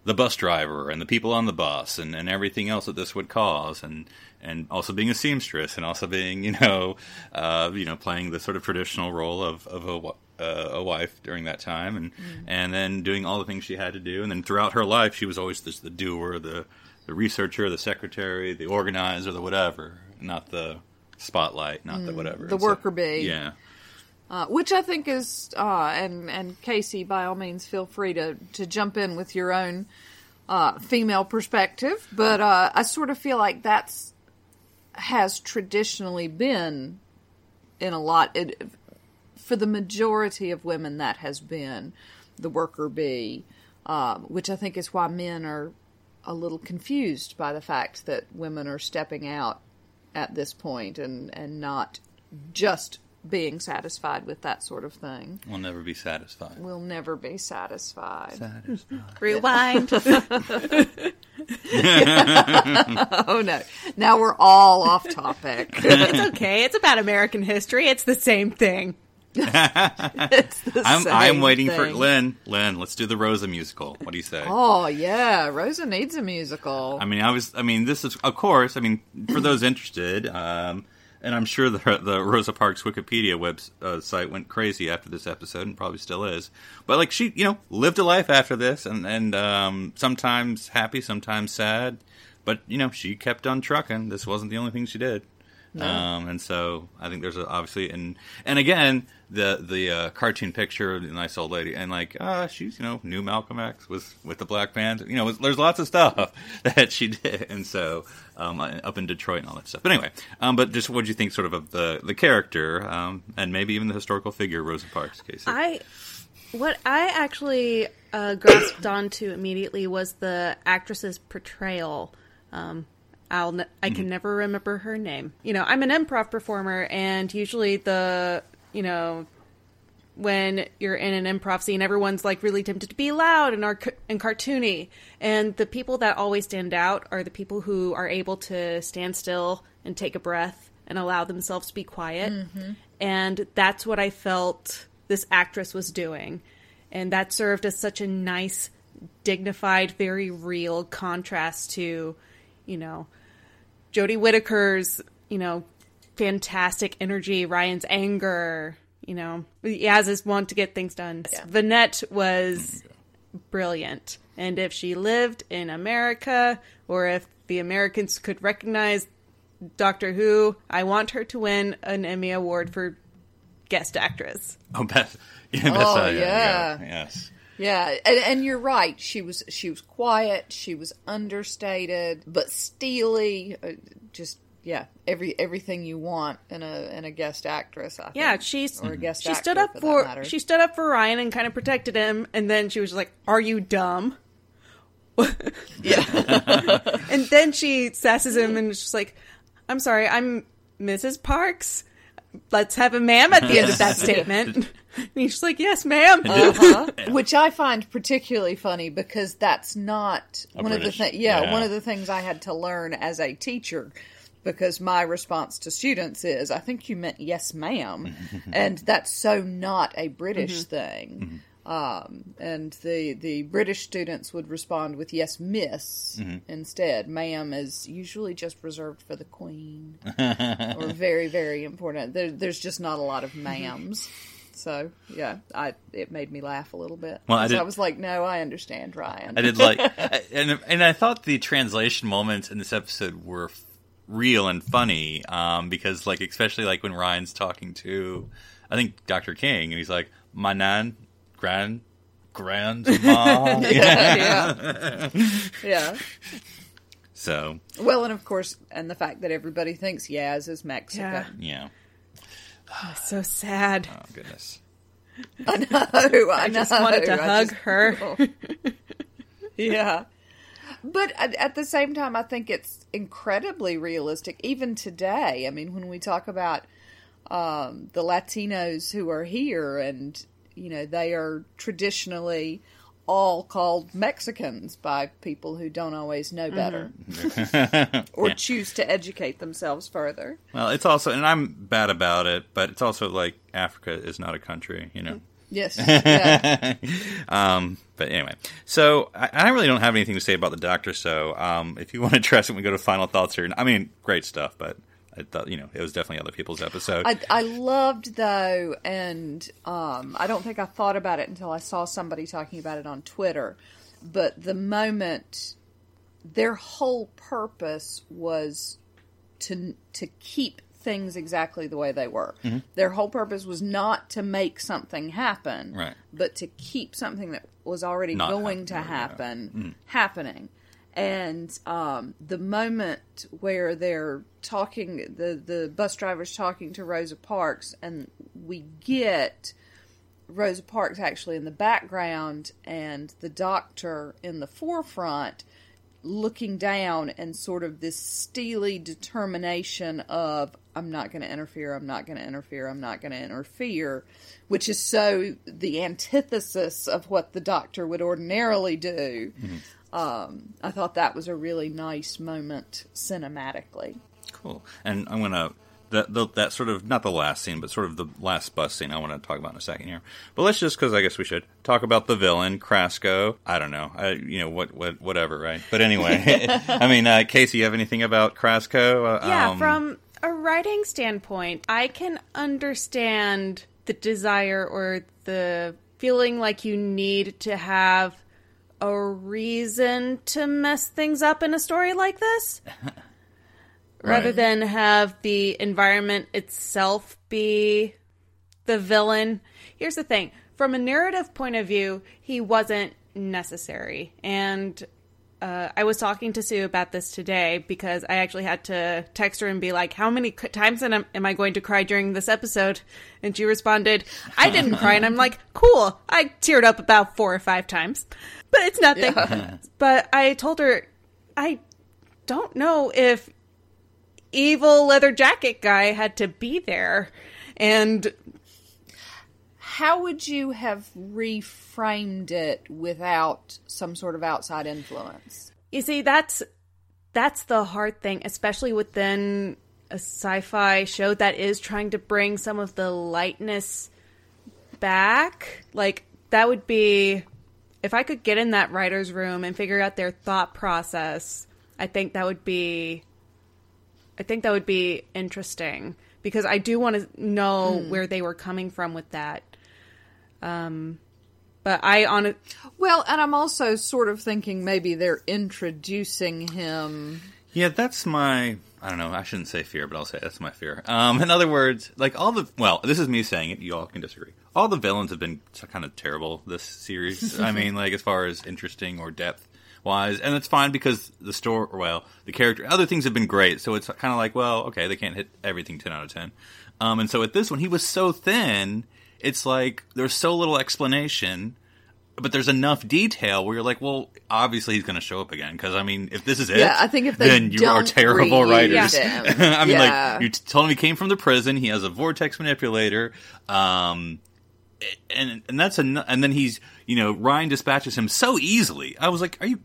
the bus driver and the people on the bus and, and everything else that this would cause, and and also being a seamstress and also being, you know, uh, you know, playing the sort of traditional role of of a uh, a wife during that time, and and then doing all the things she had to do, and then throughout her life, she was always this the doer, the the researcher, the secretary, the organizer, the whatever, not the spotlight, not the whatever. the And so- worker bee. Yeah. uh, which I think is, uh, and and KC, by all means, feel free to to jump in with your own uh, female perspective. But uh, I sort of feel like that's has traditionally been in a lot it, for the majority of women that has been the worker bee, um, which I think is why men are a little confused by the fact that women are stepping out at this point and and not just being satisfied with that sort of thing. We'll never be satisfied. We'll never be satisfied. Satisfied. Rewind. Oh no. Now we're all off topic. it's okay. It's about American history. It's the same thing. it's the I'm same I'm waiting for. Lynn. Lynn, let's do the Rosa musical. What do you say? Oh yeah, Rosa needs a musical. I mean, I was. I mean, this is of course. I mean, for those interested, um, and I'm sure the the Rosa Parks Wikipedia web uh, site went crazy after this episode, and probably still is. But like she, you know, lived a life after this, and and um, sometimes happy, sometimes sad. But you know, she kept on trucking. This wasn't the only thing she did. Um, and so I think there's a, obviously and and again the the uh, cartoon picture of the nice old lady and like uh she's you know knew Malcolm X was with the Black Band you know was, there's lots of stuff that she did. And so um, up in Detroit and all that stuff. But anyway um, but just what do you think sort of of the the character um, and maybe even the historical figure Rosa Parks KC? I what I actually uh, grasped onto immediately was the actress's portrayal. Um, I'll ne- I can mm-hmm. never remember her name. You know, I'm an improv performer, and usually the you know when you're in an improv scene, everyone's like really tempted to be loud and arc- and cartoony, and the people that always stand out are the people who are able to stand still and take a breath and allow themselves to be quiet. Mm-hmm. And that's what I felt this actress was doing, and that served as such a nice, dignified, very real contrast to, you know, Jodie Whittaker's, you know, fantastic energy, Ryan's anger, you know, Yaz's want to get things done. Vinette was brilliant. And if she lived in America, or if the Americans could recognize Doctor Who, I want her to win an Emmy Award for guest actress. oh Beth yeah, Beth, Oh, uh, yeah. yes Yeah, and, and you're right. She was she was quiet. She was understated, but steely. Uh, just yeah, every everything you want in a in a guest actress. I Yeah, think. she's or a guest she stood up for, for, she stood up for Ryan and kind of protected him, and then she was like, "Are you dumb?" yeah, And then she sasses him and is just like, "I'm sorry, I'm Mrs. Parks. Let's have a ma'am at the end of that statement." And he's just like, "Yes, ma'am." uh-huh. which I find particularly funny because that's not A one of the British- things. Yeah, yeah. one of the things I had to learn as a teacher. Because my response to students is, I think you meant yes, ma'am. and that's so not a British thing. Um, and the, the British students would respond with yes, miss instead. Ma'am is usually just reserved for the queen or very, very important. There, there's just not a lot of ma'ams. So yeah, I it made me laugh a little bit. Well, I 'Cause did- I was like, no, I understand, Ryan. I did like, and and I thought the translation moments in this episode were f- real and funny, um, because like especially like when Ryan's talking to, I think Dr. King, and he's like, "My nan, grand, grandma." yeah, yeah. So Well, and of course, and the fact that everybody thinks Yaz is Mexican. yeah, so sad. oh goodness. I know. I, I just know, wanted to I hug just- her. yeah. But at, at the same time, I think it's incredibly realistic, even today. I mean, when we talk about um, the Latinos who are here, and you know, they are traditionally all called Mexicans by people who don't always know better or choose to educate themselves further. Well, it's also, and I'm bad about it, but it's also like Africa is not a country, you know. Yes. Yeah. Um, but anyway, so I, I really don't have anything to say about the Doctor. So um, if you want to address it, we go to final thoughts here. I mean, great stuff, but I thought you know it was definitely other people's episode. I, I loved though, and um, I don't think I thought about it until I saw somebody talking about it on Twitter. But the moment their whole purpose was to to keep things exactly the way they were. Their whole purpose was not to make something happen, Right. but to keep something that was already Not going to happening, yeah. happen happening. And um, the moment where they're talking, the the bus driver's talking to Rosa Parks, and we get Rosa Parks actually in the background and the doctor in the forefront looking down and sort of this steely determination of I'm not going to interfere, I'm not going to interfere, I'm not going to interfere, which is so the antithesis of what the doctor would ordinarily do. Um, I thought that was a really nice moment cinematically. Cool. And I'm gonna that the, that sort of not the last scene, but sort of the last bus scene. I want to talk about in a second here. But let's just because I guess we should talk about the villain Krasko. I don't know. I you know what what whatever right. But anyway, I mean, uh, KC, you have anything about Krasko? Uh, Yeah, um, from a writing standpoint, I can understand the desire or the feeling like you need to have a reason to mess things up in a story like this. Rather Right. than have the environment itself be the villain. Here's the thing from a narrative point of view, he wasn't necessary. And uh, I was talking to Sue about this today because I actually had to text her and be like, How many times am, am I going to cry during this episode? And she responded, I didn't cry. And I'm like, Cool. I teared up about four or five times, but it's nothing. But I told her, I don't know if evil leather jacket guy had to be there. And How would you have reframed it without some sort of outside influence? You see, that's that's the hard thing, especially within a sci-fi show that is trying to bring some of the lightness back. Like that would be if I could get in that writer's room and figure out their thought process, I think that would be I think that would be interesting because I do want to know hmm. where they were coming from with that. Um but I on it Well, and I'm also sort of thinking maybe they're introducing him. Yeah, that's my. I don't know. I shouldn't say fear, but I'll say that's my fear. Um, in other words, like all the. Well, this is me saying it. You all can disagree. All the villains have been kind of terrible this series. I mean, like as far as interesting or depth wise, and it's fine because the story. Well, the character. Other things have been great, so it's kind of like, well, okay, they can't hit everything ten out of ten. Um, and so with this one, he was so thin. It's like there's so little explanation but there's enough detail where you're like, well, obviously he's going to show up again because I mean, if this is it, Yeah, I think if they then you are terrible reuse writers. I mean, yeah. like you t- told him he came from the prison. He has a vortex manipulator, um, and and that's a and then he's you know Ryan dispatches him so easily. I was like, are you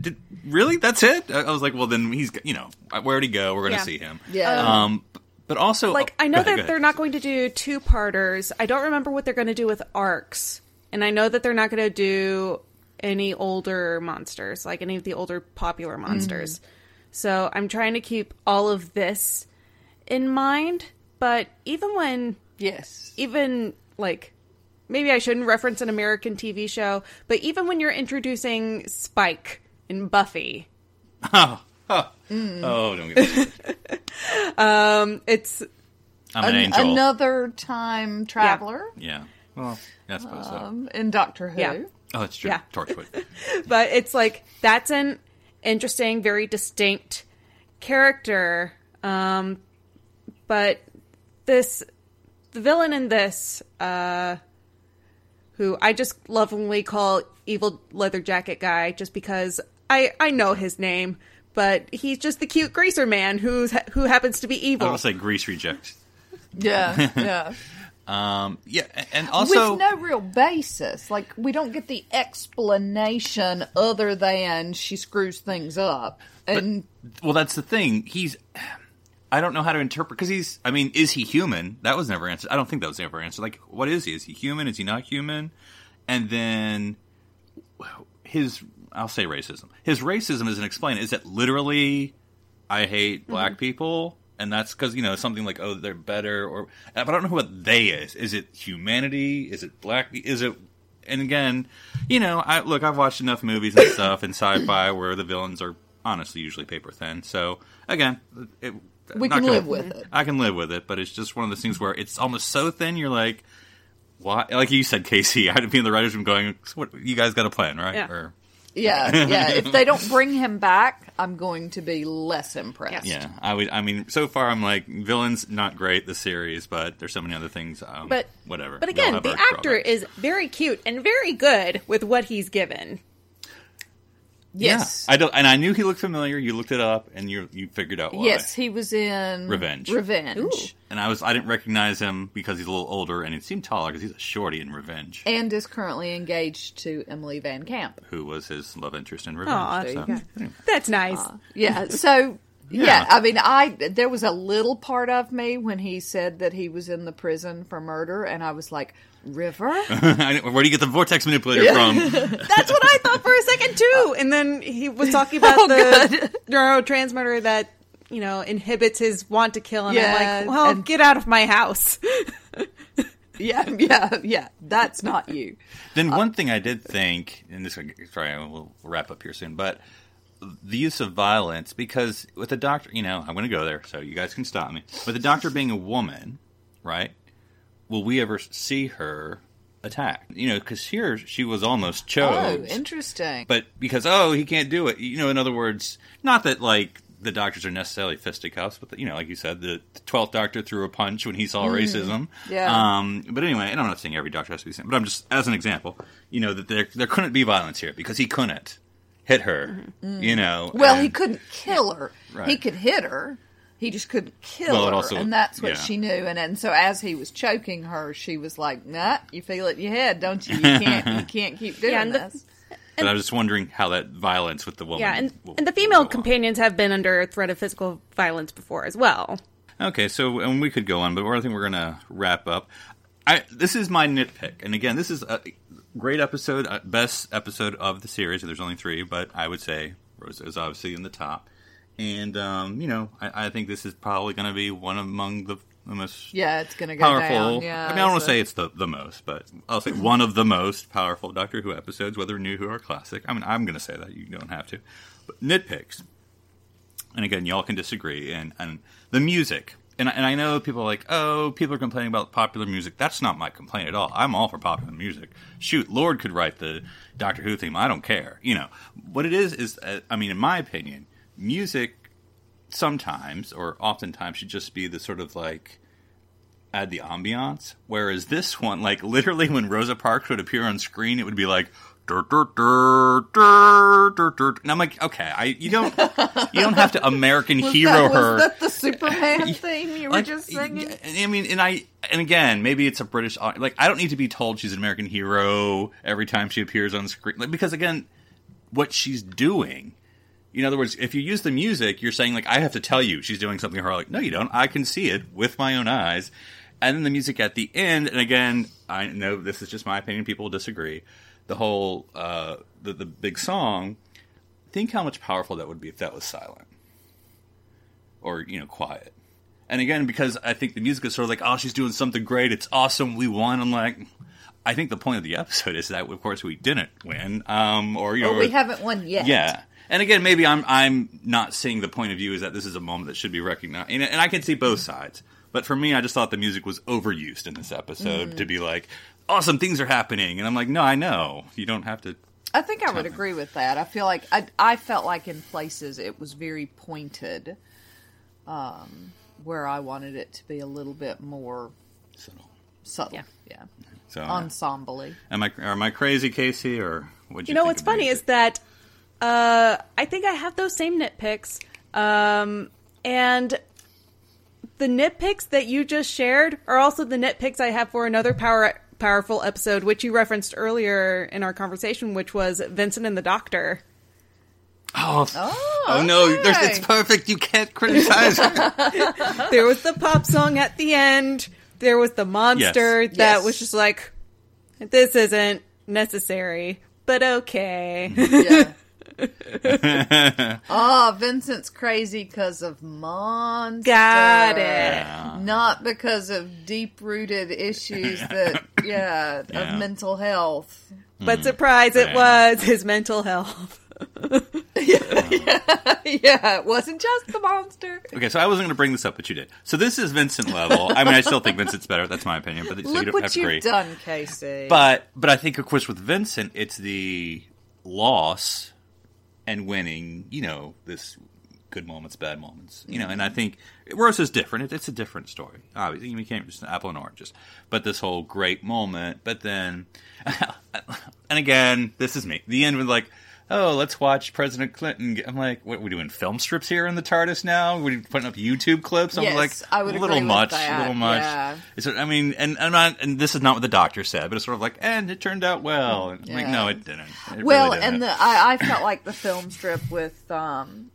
did, really? That's it? I I was like, well, then he's you know where'd he go? We're going to Yeah. see him. Yeah. Um, but also like oh, I know ahead, that they're not going to do two parters. I don't remember what they're going to do with arcs, and I know that they're not going to do any older monsters, like any of the older popular monsters. Mm. So I'm trying to keep all of this in mind. But even when, Yes. even like, maybe I shouldn't reference an American TV show, but even when you're introducing Spike in Buffy, Oh, oh, oh, don't get me started. it's I'm an, An- angel. Another time traveler yeah. Well, I suppose so. um, in Doctor Who. Yeah. Oh, that's true. Yeah. Torchwood. but it's like that's an interesting, very distinct character. Um, but this, the villain in this, uh, who I just lovingly call evil leather jacket guy, just because I I know his name, but he's just the cute greaser man who's who happens to be evil. I'll say Grease Reject. Yeah, yeah. Um, yeah, and- and also with no real basis. Like we don't get the explanation other than she screws things up. And well, that's the thing. He's I don't know how to interpret because he's. I mean, is he human? That was never answered. I don't think that was ever answered. Like, what is he? Is he human? Is he not human? And then his. I'll say racism. His racism isn't explained. Is it literally? I hate black mm-hmm. people, and that's because you know something like oh they're better or. But I don't know what they is. Is it humanity? Is it black? Is it? And again, you know, I look. I've watched enough movies and stuff in sci-fi where the villains are honestly usually paper thin. So again, it, we can gonna- live with it. I can live with it, but it's just one of those things where it's almost so thin. You're like, why? Like you said, KC, I had to be in the writers' room going, so "What? You guys got a plan, right?" Yeah. Or Yeah, yeah. If they don't bring him back, I'm going to be less impressed. yeah, I would. I mean, so far I'm like, villains not great the series, but there's so many other things. Um, But whatever. But again, the actor drawbacks. is very cute and very good with what he's given. Yes. Yeah, I don't, and I knew he looked familiar. You looked it up, and you you figured out why. Yes, he was in Revenge. Revenge. Ooh. And I was I didn't recognize him because he's a little older, and he seemed taller because he's a shorty in Revenge, And is currently engaged to Emily VanCamp. who was his love interest in Revenge. Aw, there you so, go. anyway. That's nice. Yeah. So yeah. Yeah. I mean, I there was a little part of me when he said that he was in the prison for murder, and I was like, River. Where do you get the vortex manipulator from? That's what I thought for a second too. And then he was talking about Oh, the neurotransmitter that you know inhibits his want to kill, and Yeah, I'm like, well, and- get out of my house. yeah, yeah, yeah. That's not you. Then uh, one thing I did think, and this sorry, we'll wrap up here soon, but the use of violence because with the doctor, you know, I'm going to go there, so you guys can stop me. With the doctor being a woman, right? Will we ever see her attack? You know, because here she was almost chose. Oh, interesting. but because oh he can't do it, you know, in other words, not that like the doctors are necessarily fisticuffs, but you know, like you said, the twelfth doctor threw a punch when he saw racism. Yeah. Um, but anyway, and I'm not saying every doctor has to be the same, but I'm just as an example, you know, that there there couldn't be violence here because he couldn't hit her. You know. well, he couldn't kill her. Right. He could hit her. He just couldn't kill Well, her, also- and that's what yeah. she knew. And and so as he was choking her, she was like, "Nah, you feel it in your head, don't you? You can't, you can't keep doing Yeah, and the- this." But I was just wondering how that violence with the woman. yeah, and will- and the female go on. companions have been under threat of physical violence before as well. Okay, so and we could go on, but I think we're gonna wrap up. I this is my nitpick, and again, this is a great episode, uh, best episode of the series. There's only three, but I would say Rosa is obviously in the top, and um, you know, I, I think this is probably going to be one among the, the most Yeah, it's gonna go powerful. down. Yeah, I mean, I don't want to say it's the the most, but I'll say one of the most powerful Doctor Who episodes, whether new Who or classic. I mean, I'm going to say that you don't have to, but nitpicks and again, y'all can disagree. And, and the music, and, I- and I know people are like, oh, people are complaining about popular music. That's not my complaint at all. I'm all for popular music. Shoot, Lorde could write the Doctor Who theme. I don't care. You know, what it is is, uh, I mean, in my opinion, music sometimes or oftentimes should just be the sort of like add the ambiance. Whereas this one, like literally when Rosa Parks would appear on screen, it would be like. "Dur, dur, dur, dur, dur, dur." And I'm like, okay, I you don't you don't have to American hero that, her. Was that the Superman thing you were Like, just singing? I mean, and I, and again, maybe it's a British. Like, I don't need to be told she's an American hero every time she appears on screen, like, because again, what she's doing. In other words, if you use the music, you're saying like, I have to tell you she's doing something heroic. No, you don't. I can see it with my own eyes. And then the music at the end, and again, I know this is just my opinion. People will disagree. The whole, uh, the the big song. Think how much powerful that would be if that was silent or you know quiet. And again, because I think the music is sort of like, oh, she's doing something great. It's awesome. We won. I'm like, I think the point of the episode is that, of course, we didn't win. Um, or you know, Well, we haven't won yet. yeah. And again, maybe I'm I'm not seeing the point of view is that this is a moment that should be recognized, and, and I can see both sides. But for me, I just thought the music was overused in this episode to be like, awesome things are happening, and I'm like, no, I know you don't have to. I think I would agree with that. I feel like I, I felt like in places it was very pointed, um, where I wanted it to be a little bit more subtle. Yeah, yeah. So, ensemble am I am I crazy, KC, or what? You know what's funny is that uh, I think I have those same nitpicks, um, and the nitpicks that you just shared are also the nitpicks I have for another power powerful episode, which you referenced earlier in our conversation, which was Vincent and the Doctor. Oh, Oh, oh no, there's, it's perfect. You can't criticize it. There was the pop song at the end. There was the monster Yes. that Yes. was just like, this isn't necessary, but okay. Yeah. Oh, Vincent's crazy because of monsters. Got it. Not because of deep rooted issues that, yeah, Yeah. of mental health. But hmm. surprise, it Yeah. was his mental health. yeah, it wasn't just the monster. Okay, so I wasn't going to bring this up, but you did. So this is Vincent level. I mean, I still think Vincent's better. That's my opinion. But so you Look don't what have to you've agree. done, KC. But but I think, of course, with Vincent, it's the loss and winning. You know, this good moments, bad moments. You know, mm-hmm. and I think Rosa's different. It, it's a different story. Obviously, you can't just apple and oranges. But this whole great moment. But then, and again, this is me. The end was like. Oh, let's watch President Clinton. I'm like, what? Are we doing film strips here in the TARDIS now? We're putting up YouTube clips. I'm Yes, like, I would a little much, a little much. yeah. It's, I mean, and I'm not, and this is not what the doctor said, but it's sort of like, and it turned out well. And I'm like, no, it didn't. It well, really didn't. and the, I, I felt like the film strip with um,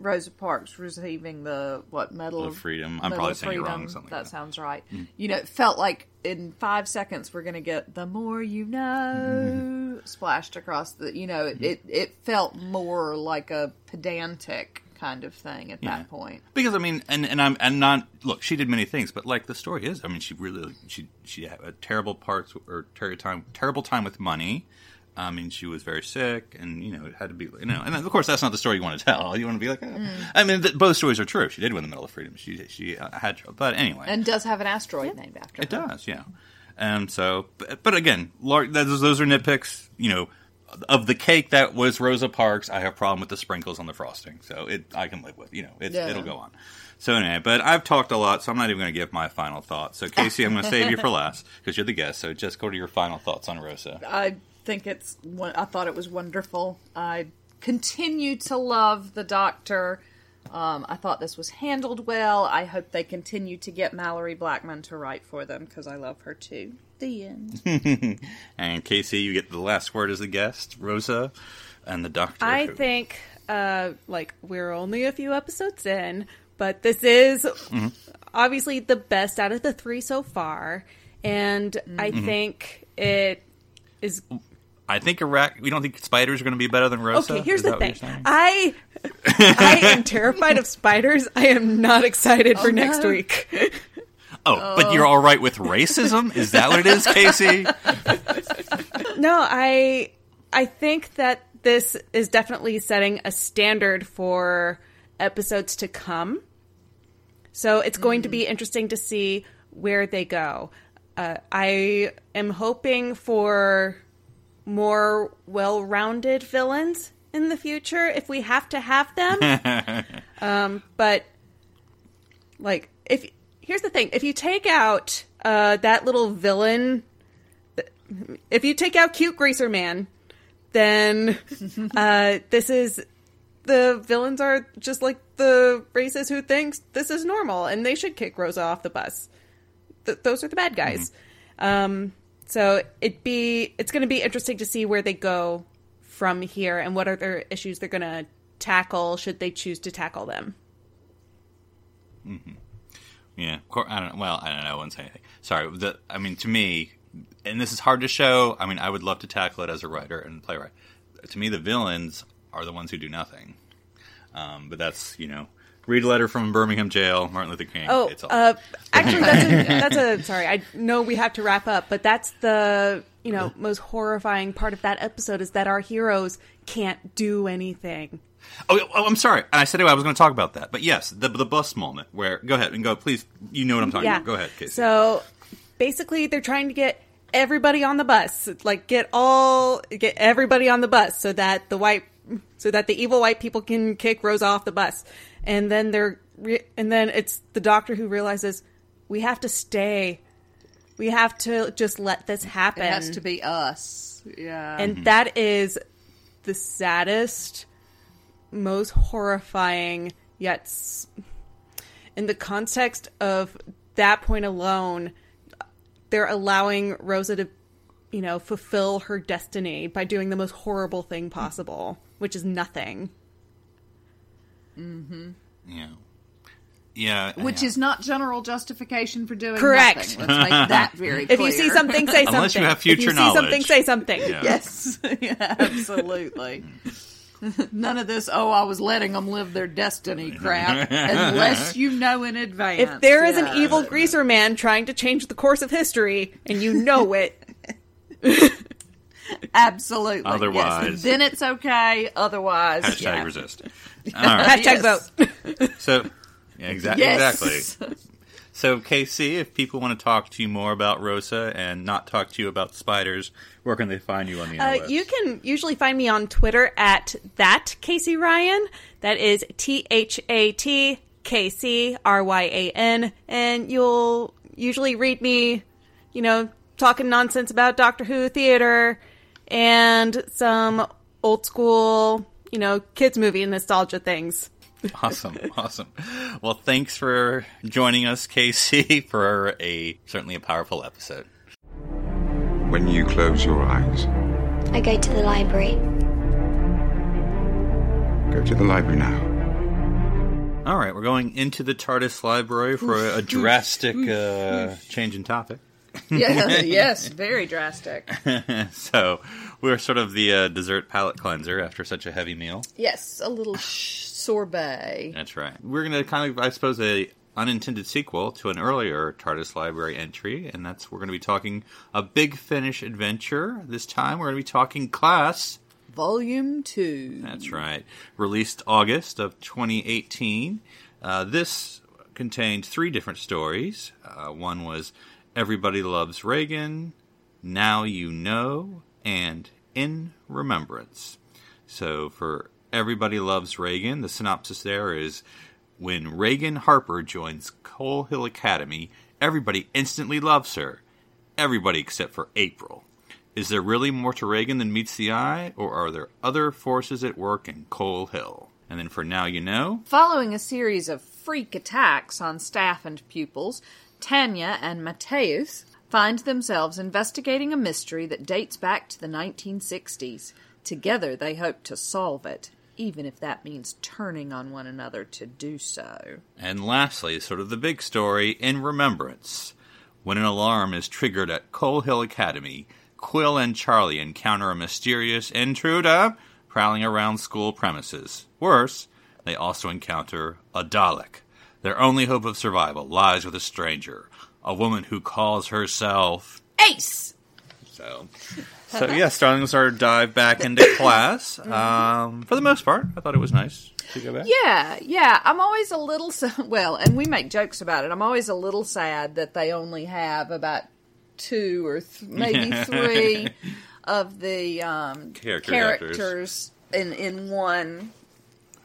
Rosa Parks receiving the what medal Of Freedom. I'm Medal probably saying it wrong, Freedom. something like that that. sounds right. Mm. You know, it felt like in five seconds we're going to get the more you know splashed across the. You know, it, mm-hmm. it it felt more like a pedantic kind of thing at Yeah. that point. because I mean, and and I'm and not look. She did many things, but like the story is, I mean, she really she she had a terrible parts or terrible time terrible time with money. I mean, she was very sick, and you know, it had to be you know, and of course, that's not the story you want to tell. You want to be like, oh. I mean, th- both stories are true. She did win the Medal of Freedom. She she uh, had, but anyway, And does have an asteroid named after It her. does, yeah. And so, but, but again, lar- those, those are nitpicks. You know, of the cake that was Rosa Parks, I have a problem with the sprinkles on the frosting. So it, I can live with. You know, it's, Yeah. it'll go on. So anyway, but I've talked a lot, so I'm not even going to give my final thoughts. So KC, I'm going to save you for last because you're the guest. So just go to your final thoughts on Rosa. I think it's. I thought it was wonderful. I continue to love the Doctor. Um, I thought this was handled well. I hope they continue to get Malorie Blackman to write for them because I love her too. The end. And KC, you get the last word as a guest. Rosa and the Doctor. I who- think, uh, like, we're only a few episodes in, but this is obviously the best out of the three so far. And I think it is. I think Iraq. We don't think spiders are going to be better than Rosa. Okay, here's Is the thing. I I am terrified of spiders. I am not excited for next no. week. Oh, but you're all right with racism? Is that what it is, KC? No, I I think that this is definitely setting a standard for episodes to come. So it's going to be interesting to see where they go. Uh, I am hoping for more well-rounded villains in the future if we have to have them. um, but like, if here's the thing: if you take out uh, that little villain if you take out cute greaser man, then uh, this is the villains are just like the races who thinks this is normal and they should kick Rosa off the bus. Th- those are the bad guys. Um, so it be it's going to be interesting to see where they go from here and what other issues they're going to tackle should they choose to tackle them. Yeah, of course, I don't. Well, I don't know. I wouldn't say anything. Sorry. The, I mean, to me, and this is hard to show. I mean, I would love to tackle it as a writer and playwright. To me, the villains are the ones who do nothing. Um, but that's you know, read a letter from Birmingham jail, Martin Luther King. Oh, it's all. uh, actually, that's a, that's a sorry. I know we have to wrap up, but that's the you know most horrifying part of that episode is that our heroes can't do anything. oh, oh, I'm sorry. I said I was going to talk about that, but yes, the the bus moment where go ahead and go, please. You know what I'm talking Yeah, about. Go ahead, KC. So basically, they're trying to get everybody on the bus, like get all get everybody on the bus, so that the white so that the evil white people can kick Rosa off the bus, and then they're re- and then it's the doctor who realizes we have to stay. We have to just let this happen. It has to be us. Yeah. And mm-hmm. that is the saddest, most horrifying, yet s- in the context of that point alone, they're allowing Rosa to, you know, fulfill her destiny by doing the most horrible thing possible, which is nothing. Yeah. Yeah. Which yeah. is not general justification for doing Correct. nothing. Let's make that very clear. If you see something, say something. Unless you have future if you future see something, say something. Yeah. Yes, yeah, absolutely. None of this, oh, I was letting them live their destiny crap, unless you know in advance. If there is Yeah. an evil greaser man trying to change the course of history and you know it, Absolutely. yes. Otherwise- Then it's okay. Otherwise, Hashtag yeah. resist. All right. hashtag Yes. vote. So, yeah, exa- Yes. exactly. So, KC, if people want to talk to you more about Rosa and not talk to you about spiders, where can they find you on the Uh, internet? you can usually find me on Twitter at that KC Ryan. That is T H A T K C R Y A N, and you'll usually read me, you know, talking nonsense about Doctor Who theater and some old school, you know, kids movie nostalgia things. Awesome, awesome. Well, thanks for joining us, KC, for a certainly a powerful episode. When you close your eyes, I go to the library. go to the library now. All right, we're going into the TARDIS library for a, a drastic uh, change in topic. Yeah, yes, very drastic. so we're sort of the uh, dessert palate cleanser after such a heavy meal. Yes, a little sh- sorbet. That's right. We're going to kind of, I suppose, a unintended sequel to an earlier TARDIS library entry, and that's we're going to be talking a big finish adventure. This time, we're going to be talking Class. Volume 2. That's right. Released August of 2018. Uh, this contained three different stories. Uh, one was Everybody Loves Reagan, Now You Know, and In Remembrance. So for Everybody Loves Reagan, the synopsis there is when Reagan Harper joins Coal Hill Academy, everybody instantly loves her. Everybody except for April. Is there really more to Reagan than meets the eye, or are there other forces at work in Coal Hill? And then for Now You Know, Following a series of freak attacks on staff and pupils, Tanya and Matteusz find themselves investigating a mystery that dates back to the 1960s. Together, they hope to solve it, even if that means turning on one another to do so. And lastly, sort of the big story in remembrance. When an alarm is triggered at Coal Hill Academy, Quill and Charlie encounter a mysterious intruder prowling around school premises. Worse, they also encounter a Dalek. Their only hope of survival lies with a stranger, a woman who calls herself Ace! so. So yeah, starting with our dive back into class. Um, for the most part, I thought it was nice to go back. Yeah, yeah. I'm always a little well, and we make jokes about it. I'm always a little sad that they only have about two or th- maybe three of the um, Character characters in in one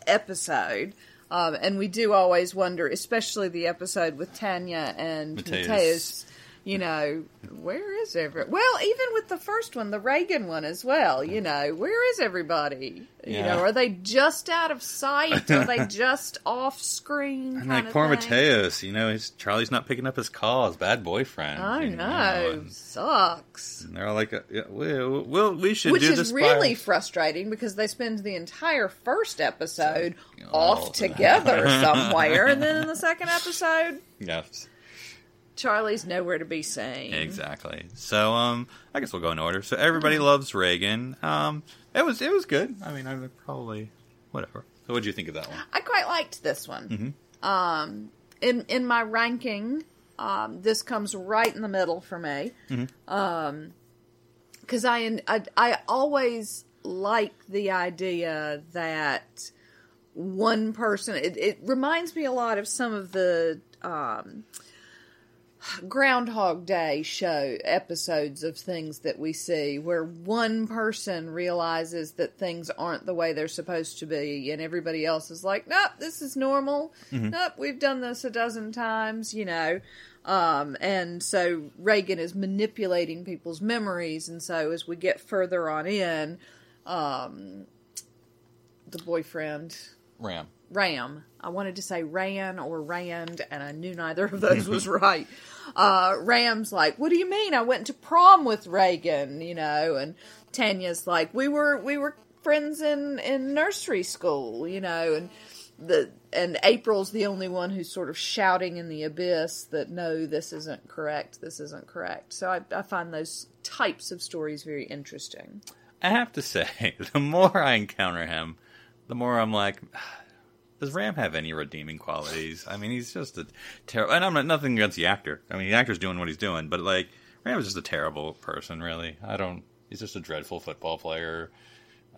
episode. Um, and we do always wonder, especially the episode with Tanya and Matteusz. Matteusz. You know, where is every? Well, even with the first one, the Reagan one as well. You know, where is everybody? You know, are they just out of sight? Are they just off screen? And like poor thing? Matteusz, you know, his Charlie's not picking up his call, his bad boyfriend. I know, and sucks. they're all like, uh, yeah, we'll, we'll, we should Which do is really by- frustrating because they spend the entire first episode off together somewhere, and then in the second episode, yes, Charlie's nowhere to be seen. exactly. So, um, I guess we'll go in order. So, everybody loves Reagan. Um, it was, it was good. I mean, I would probably, whatever. So, what did you think of that one? I quite liked this one. Mm-hmm. Um, in in my ranking, um, this comes right in the middle for me. Mm-hmm. Um, because I, I I always like the idea that one person. It, it reminds me a lot of some of the. Um, Groundhog Day show episodes of things that we see where one person realizes that things aren't the way they're supposed to be, and everybody else is like, nope, this is normal. Nope, we've done this a dozen times, you know. Um, and so Reagan is manipulating people's memories, and so as we get further on in, um, the boyfriend, Ram. Ram. I wanted to say Ran or Rand, and I knew neither of those was right. Uh, Ram's like, "What do you mean? I went to prom with Reagan," you know, and Tanya's like, "We were we were friends in in nursery school," you know, and the and April's the only one who's sort of shouting in the abyss that no, this isn't correct, this isn't correct. So I, I find those types of stories very interesting. I have to say, the more I encounter him, the more I'm like, does Ram have any redeeming qualities? I mean, he's just a terrible. And I'm not nothing against the actor. I mean, the actor's doing what he's doing, but like Ram is just a terrible person. Really, I don't. He's just a dreadful football player.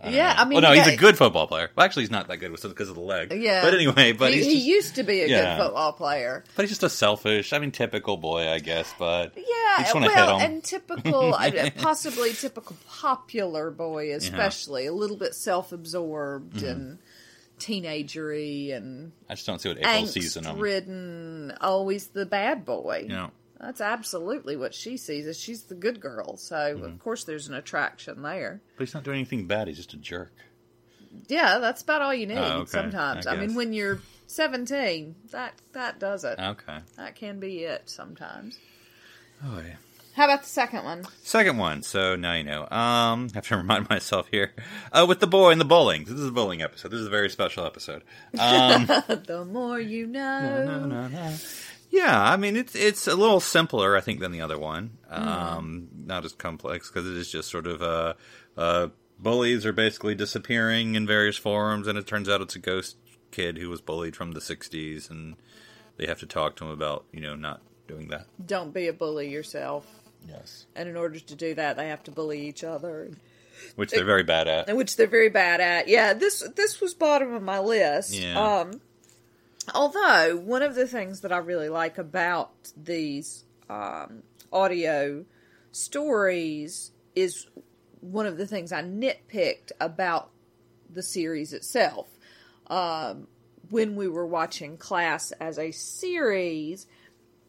I Yeah, know. I mean, well, no, he's a good football player. Well, actually, he's not that good because of the leg. Yeah, but anyway, but he, he's he used to be a yeah. good football player. but he's just a selfish. I mean, typical boy, I guess. But Yeah, just well, and typical, possibly typical popular boy, especially a little bit self-absorbed Mm-hmm. and teenagery and I just don't see what April sees in him. angst-ridden. Always the bad boy. Know, That's absolutely what she sees. Is she's the good girl, so Mm-hmm. of course there's an attraction there. but he's not doing anything bad. He's just a jerk. Yeah, that's about all you need. Oh, okay, Sometimes, I I, mean, when you're 17, that that does it. Okay. That can be it sometimes. Oh yeah. How about the second one? Second one, so now you know. Um, I have to remind myself here. Uh, with the boy and the bowling. This is a bowling episode. This is a very special episode. Um, The more you know. yeah, I mean it's it's a little simpler, I think, than the other one. Um, Not as complex because it is just sort of uh, uh, bullies are basically disappearing in various forms, and it turns out it's a ghost kid who was bullied from the '60s, and they have to talk to him about you know not doing that. Don't be a bully yourself. Yes, And in order to do that, they have to bully each other, which they're very bad at. which they're very bad at. Yeah, this this was bottom of my list. Yeah. Um, although one of the things that I really like about these um, audio stories is one of the things I nitpicked about the series itself. Um, when we were watching Class as a series,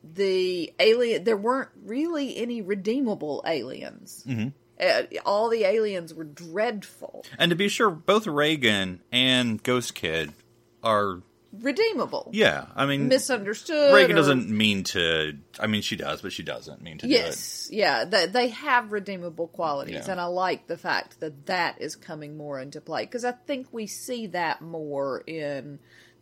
the alien there weren't really any redeemable aliens. Mm-hmm. Uh, all the aliens were dreadful. And to be sure, both Reagan and Ghost Kid are Redeemable. yeah. I mean, Misunderstood. Reagan or- doesn't mean to. I mean, she does, but she doesn't mean to do it. Yes, yeah, they, they have redeemable qualities, Yeah. and I like the fact that that is coming more into play because I think we see that more in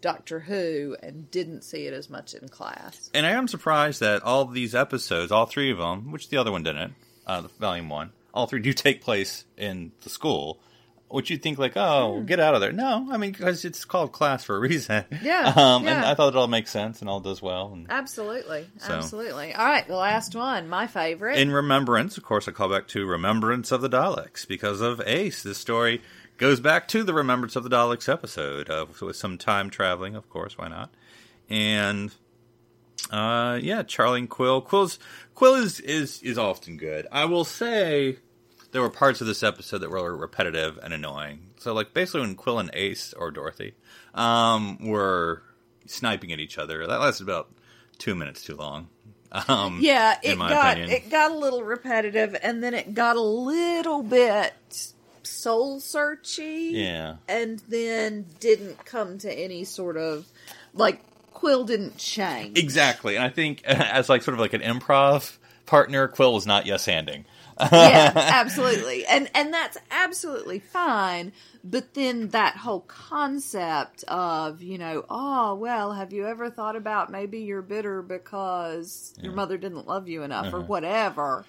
Doctor Who and didn't see it as much in Class. And I am surprised that all these episodes, all three of them, which the other one didn't, uh, the volume one, all three do take place in the school. Which you'd think like, oh, get out of there. No, I mean because it's called class for a reason. Yeah, um, and. I thought it all makes sense and all does well. And Absolutely, So- absolutely. All right, the last one, my favorite. in remembrance, of course, I call back to Remembrance of the Daleks because of Ace. This story goes back to the Remembrance of the Daleks episode uh, with some time traveling, of course, why not? And uh, yeah, Charlie and Quill. Quill's Quill is is is often good. I will say there were parts of this episode that were repetitive and annoying. So like basically when Quill and Ace or Dorothy um, were sniping at each other, that lasted about two minutes too long. Um, yeah, it got opinion. it got a little repetitive, and then it got a little bit soul searchy. Yeah. and then didn't come to any sort of like Quill didn't change. Exactly, and I think as like sort of like an improv partner, Quill was not yes handing. yeah, absolutely. And and that's absolutely fine. But then that whole concept of, you know, oh, well, have you ever thought about maybe you're bitter because your mother didn't love you enough or uh-huh. whatever.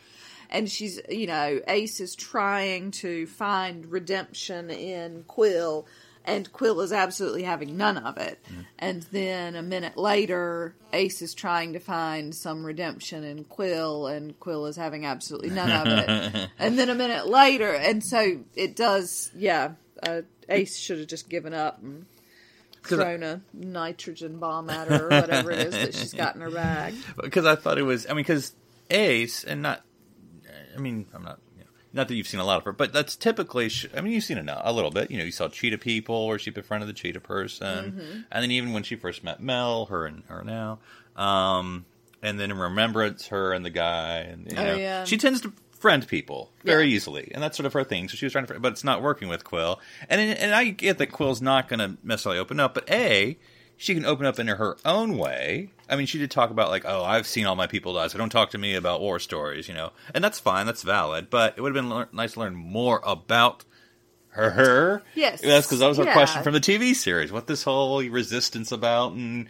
And she's, you know, Ace is trying to find redemption in Quill, and Quill is absolutely having none of it. And then a minute later, Ace is trying to find some redemption in Quill, and Quill is having absolutely none of it. and then a minute later, and so it does, yeah. Uh, Ace should have just given up and thrown a nitrogen bomb at her or whatever it is that she's got in her bag. because I thought it was. I mean, because Ace, and not. I mean, I'm not. You know, not that you've seen a lot of her, but that's typically. I mean, you've seen now a little bit. You know, you saw Cheetah People, where she befriended the Cheetah person, Mm-hmm. and then even when she first met Mel, her and her now, um, and then in Remembrance, her and the guy, and you Oh, know, yeah. she tends to friend people very Yeah. easily, and that's sort of her thing. So she was trying to, but it's not working with Quill. And and I get that Quill's not going to necessarily open up, but a she can open up in her own way. I mean, she did talk about like, oh, I've seen all my people die, so don't talk to me about war stories, you know, and that's fine, that's valid. But it would have been lear- nice to learn more about her. her. Yes. that's because that was our Yeah. question from the TV series. What this whole resistance about, and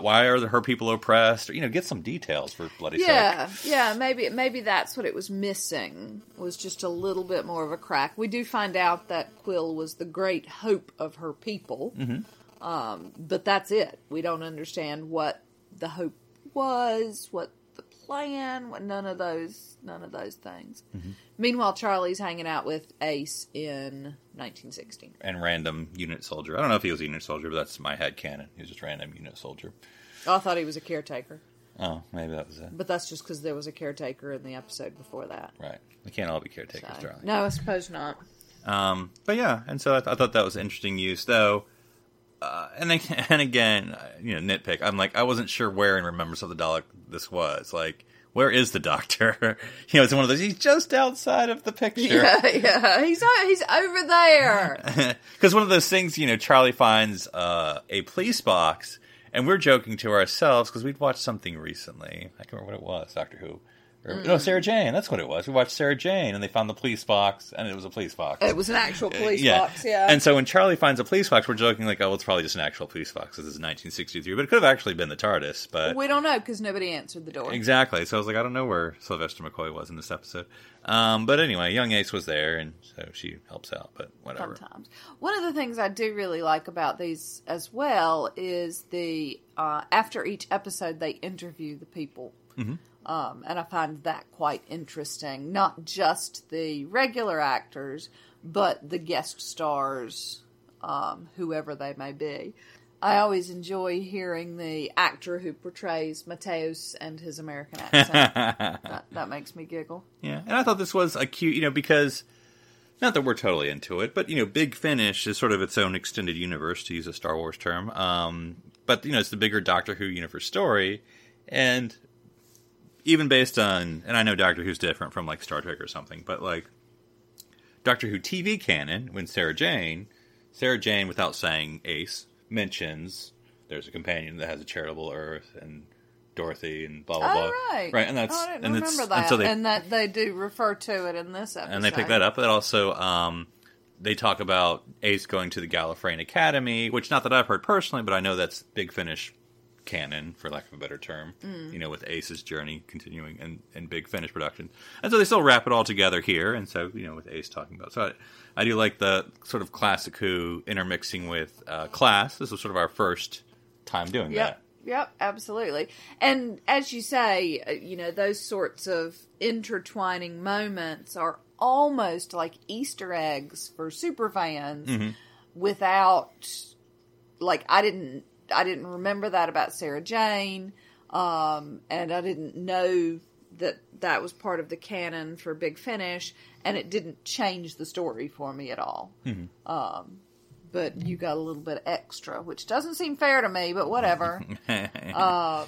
why are her people oppressed? Or, you know, get some details for bloody sake. Yeah, yeah, maybe maybe that's what it was missing was just a little bit more of a crack. We do find out that Quill was the great hope of her people, mm-hmm. Um, but that's it. We don't understand what the hope was, what the plan, what none of those none of those things. Meanwhile, Charlie's hanging out with Ace in 1916. and random unit soldier. I don't know if he was a unit soldier, but that's my head canon. He was just random unit soldier. Oh, I thought he was a caretaker, Oh, maybe that was it. but that's just because there was a caretaker in the episode before that. Right. They can't all be caretakers, So- Charlie. No, I suppose not. Um, but yeah, and so I, th- I thought that was interesting use, though. Uh, and then, and again, uh, you know, nitpick. I'm like, I wasn't sure where in Remembrance of the Dalek this was. Like, where is the Doctor? you know, it's one of those. He's just outside of the picture. Yeah, yeah. He's o- he's over there. Because one of those things, you know, Charlie finds uh, a police box, and we're joking to ourselves because we'd watched something recently. I can't remember what it was, Doctor Who. Or, Mm. No, Sarah Jane. That's what it was. We watched Sarah Jane, and they found the police box, and it was a police box. it was an actual police yeah. box. Yeah. And so when Charlie finds a police box, we're joking like, oh, it's probably just an actual police box. This is 1963, but it could have actually been the TARDIS. But we don't know because nobody answered the door. exactly. So I was like, I don't know where Sylvester McCoy was in this episode. Um, but anyway, young Ace was there, and so she helps out. But whatever. Sometimes. One of the things I do really like about these as well is the uh, after each episode they interview the people. Um, and I find that quite interesting. Not just the regular actors, but the guest stars, um, whoever they may be. I always enjoy hearing the actor who portrays Matteusz and his American accent. that, that makes me giggle. Yeah, and I thought this was a cute, you know, because not that we're totally into it, but you know, Big Finish is sort of its own extended universe, to use a Star Wars term. Um, but you know, it's the bigger Doctor Who universe story, and even based on, and I know Doctor Who's different from like Star Trek or something, but like Doctor Who TV canon, when Sarah Jane, Sarah Jane, without saying Ace, mentions there's a companion that has a charitable Earth and. Dorothy and blah blah blah. Oh, right. Right, and that's Oh, I didn't and remember it's, that. and so they and that they do refer to it in this episode. and they pick that up. But also, um, they talk about Ace going to the Gallifreyan Academy, which not that I've heard personally, but I know that's Big Finish canon, for lack of a better term. Mm. You know, with Ace's journey continuing and, and Big Finish production, and so they still wrap it all together here. And so, you know, with Ace talking about, so I, I do like the sort of classic Who intermixing with uh, class. This was sort of our first time doing Yep. that. Yep, absolutely. And as you say, uh, you know, those sorts of intertwining moments are almost like Easter eggs for super fans Mm-hmm. without like I didn't I didn't remember that about Sarah Jane um and I didn't know that that was part of the canon for Big Finish and it didn't change the story for me at all. Um but you got a little bit extra, which doesn't seem fair to me, but whatever. um,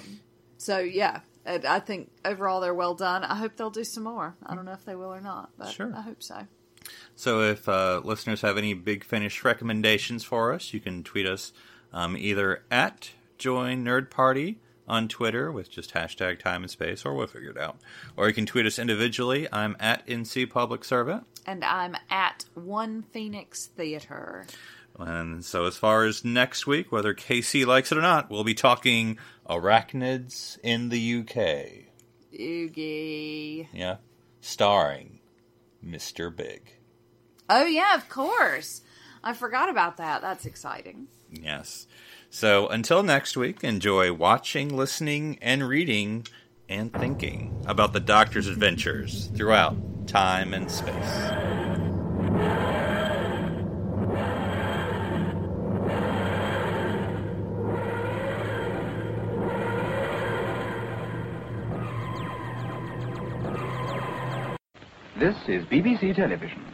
so yeah, I think overall they're well done. I hope they'll do some more. I don't know if they will or not, but Sure. I hope so. So if uh, listeners have any Big Finish recommendations for us, you can tweet us um, either at Join Nerd Party on Twitter with just hashtag time and space, or we'll figure it out. Or you can tweet us individually. I'm at NC Public Servant. And I'm at One Phoenix Theater. And so as far as next week, whether KC likes it or not, we'll be talking arachnids in the UK. Oogie. Yeah. Starring Mr. Big. Oh yeah, of course. I forgot about that. That's exciting. Yes. So until next week, enjoy watching, listening, and reading and thinking about the Doctor's adventures throughout time and space. This is BBC Television.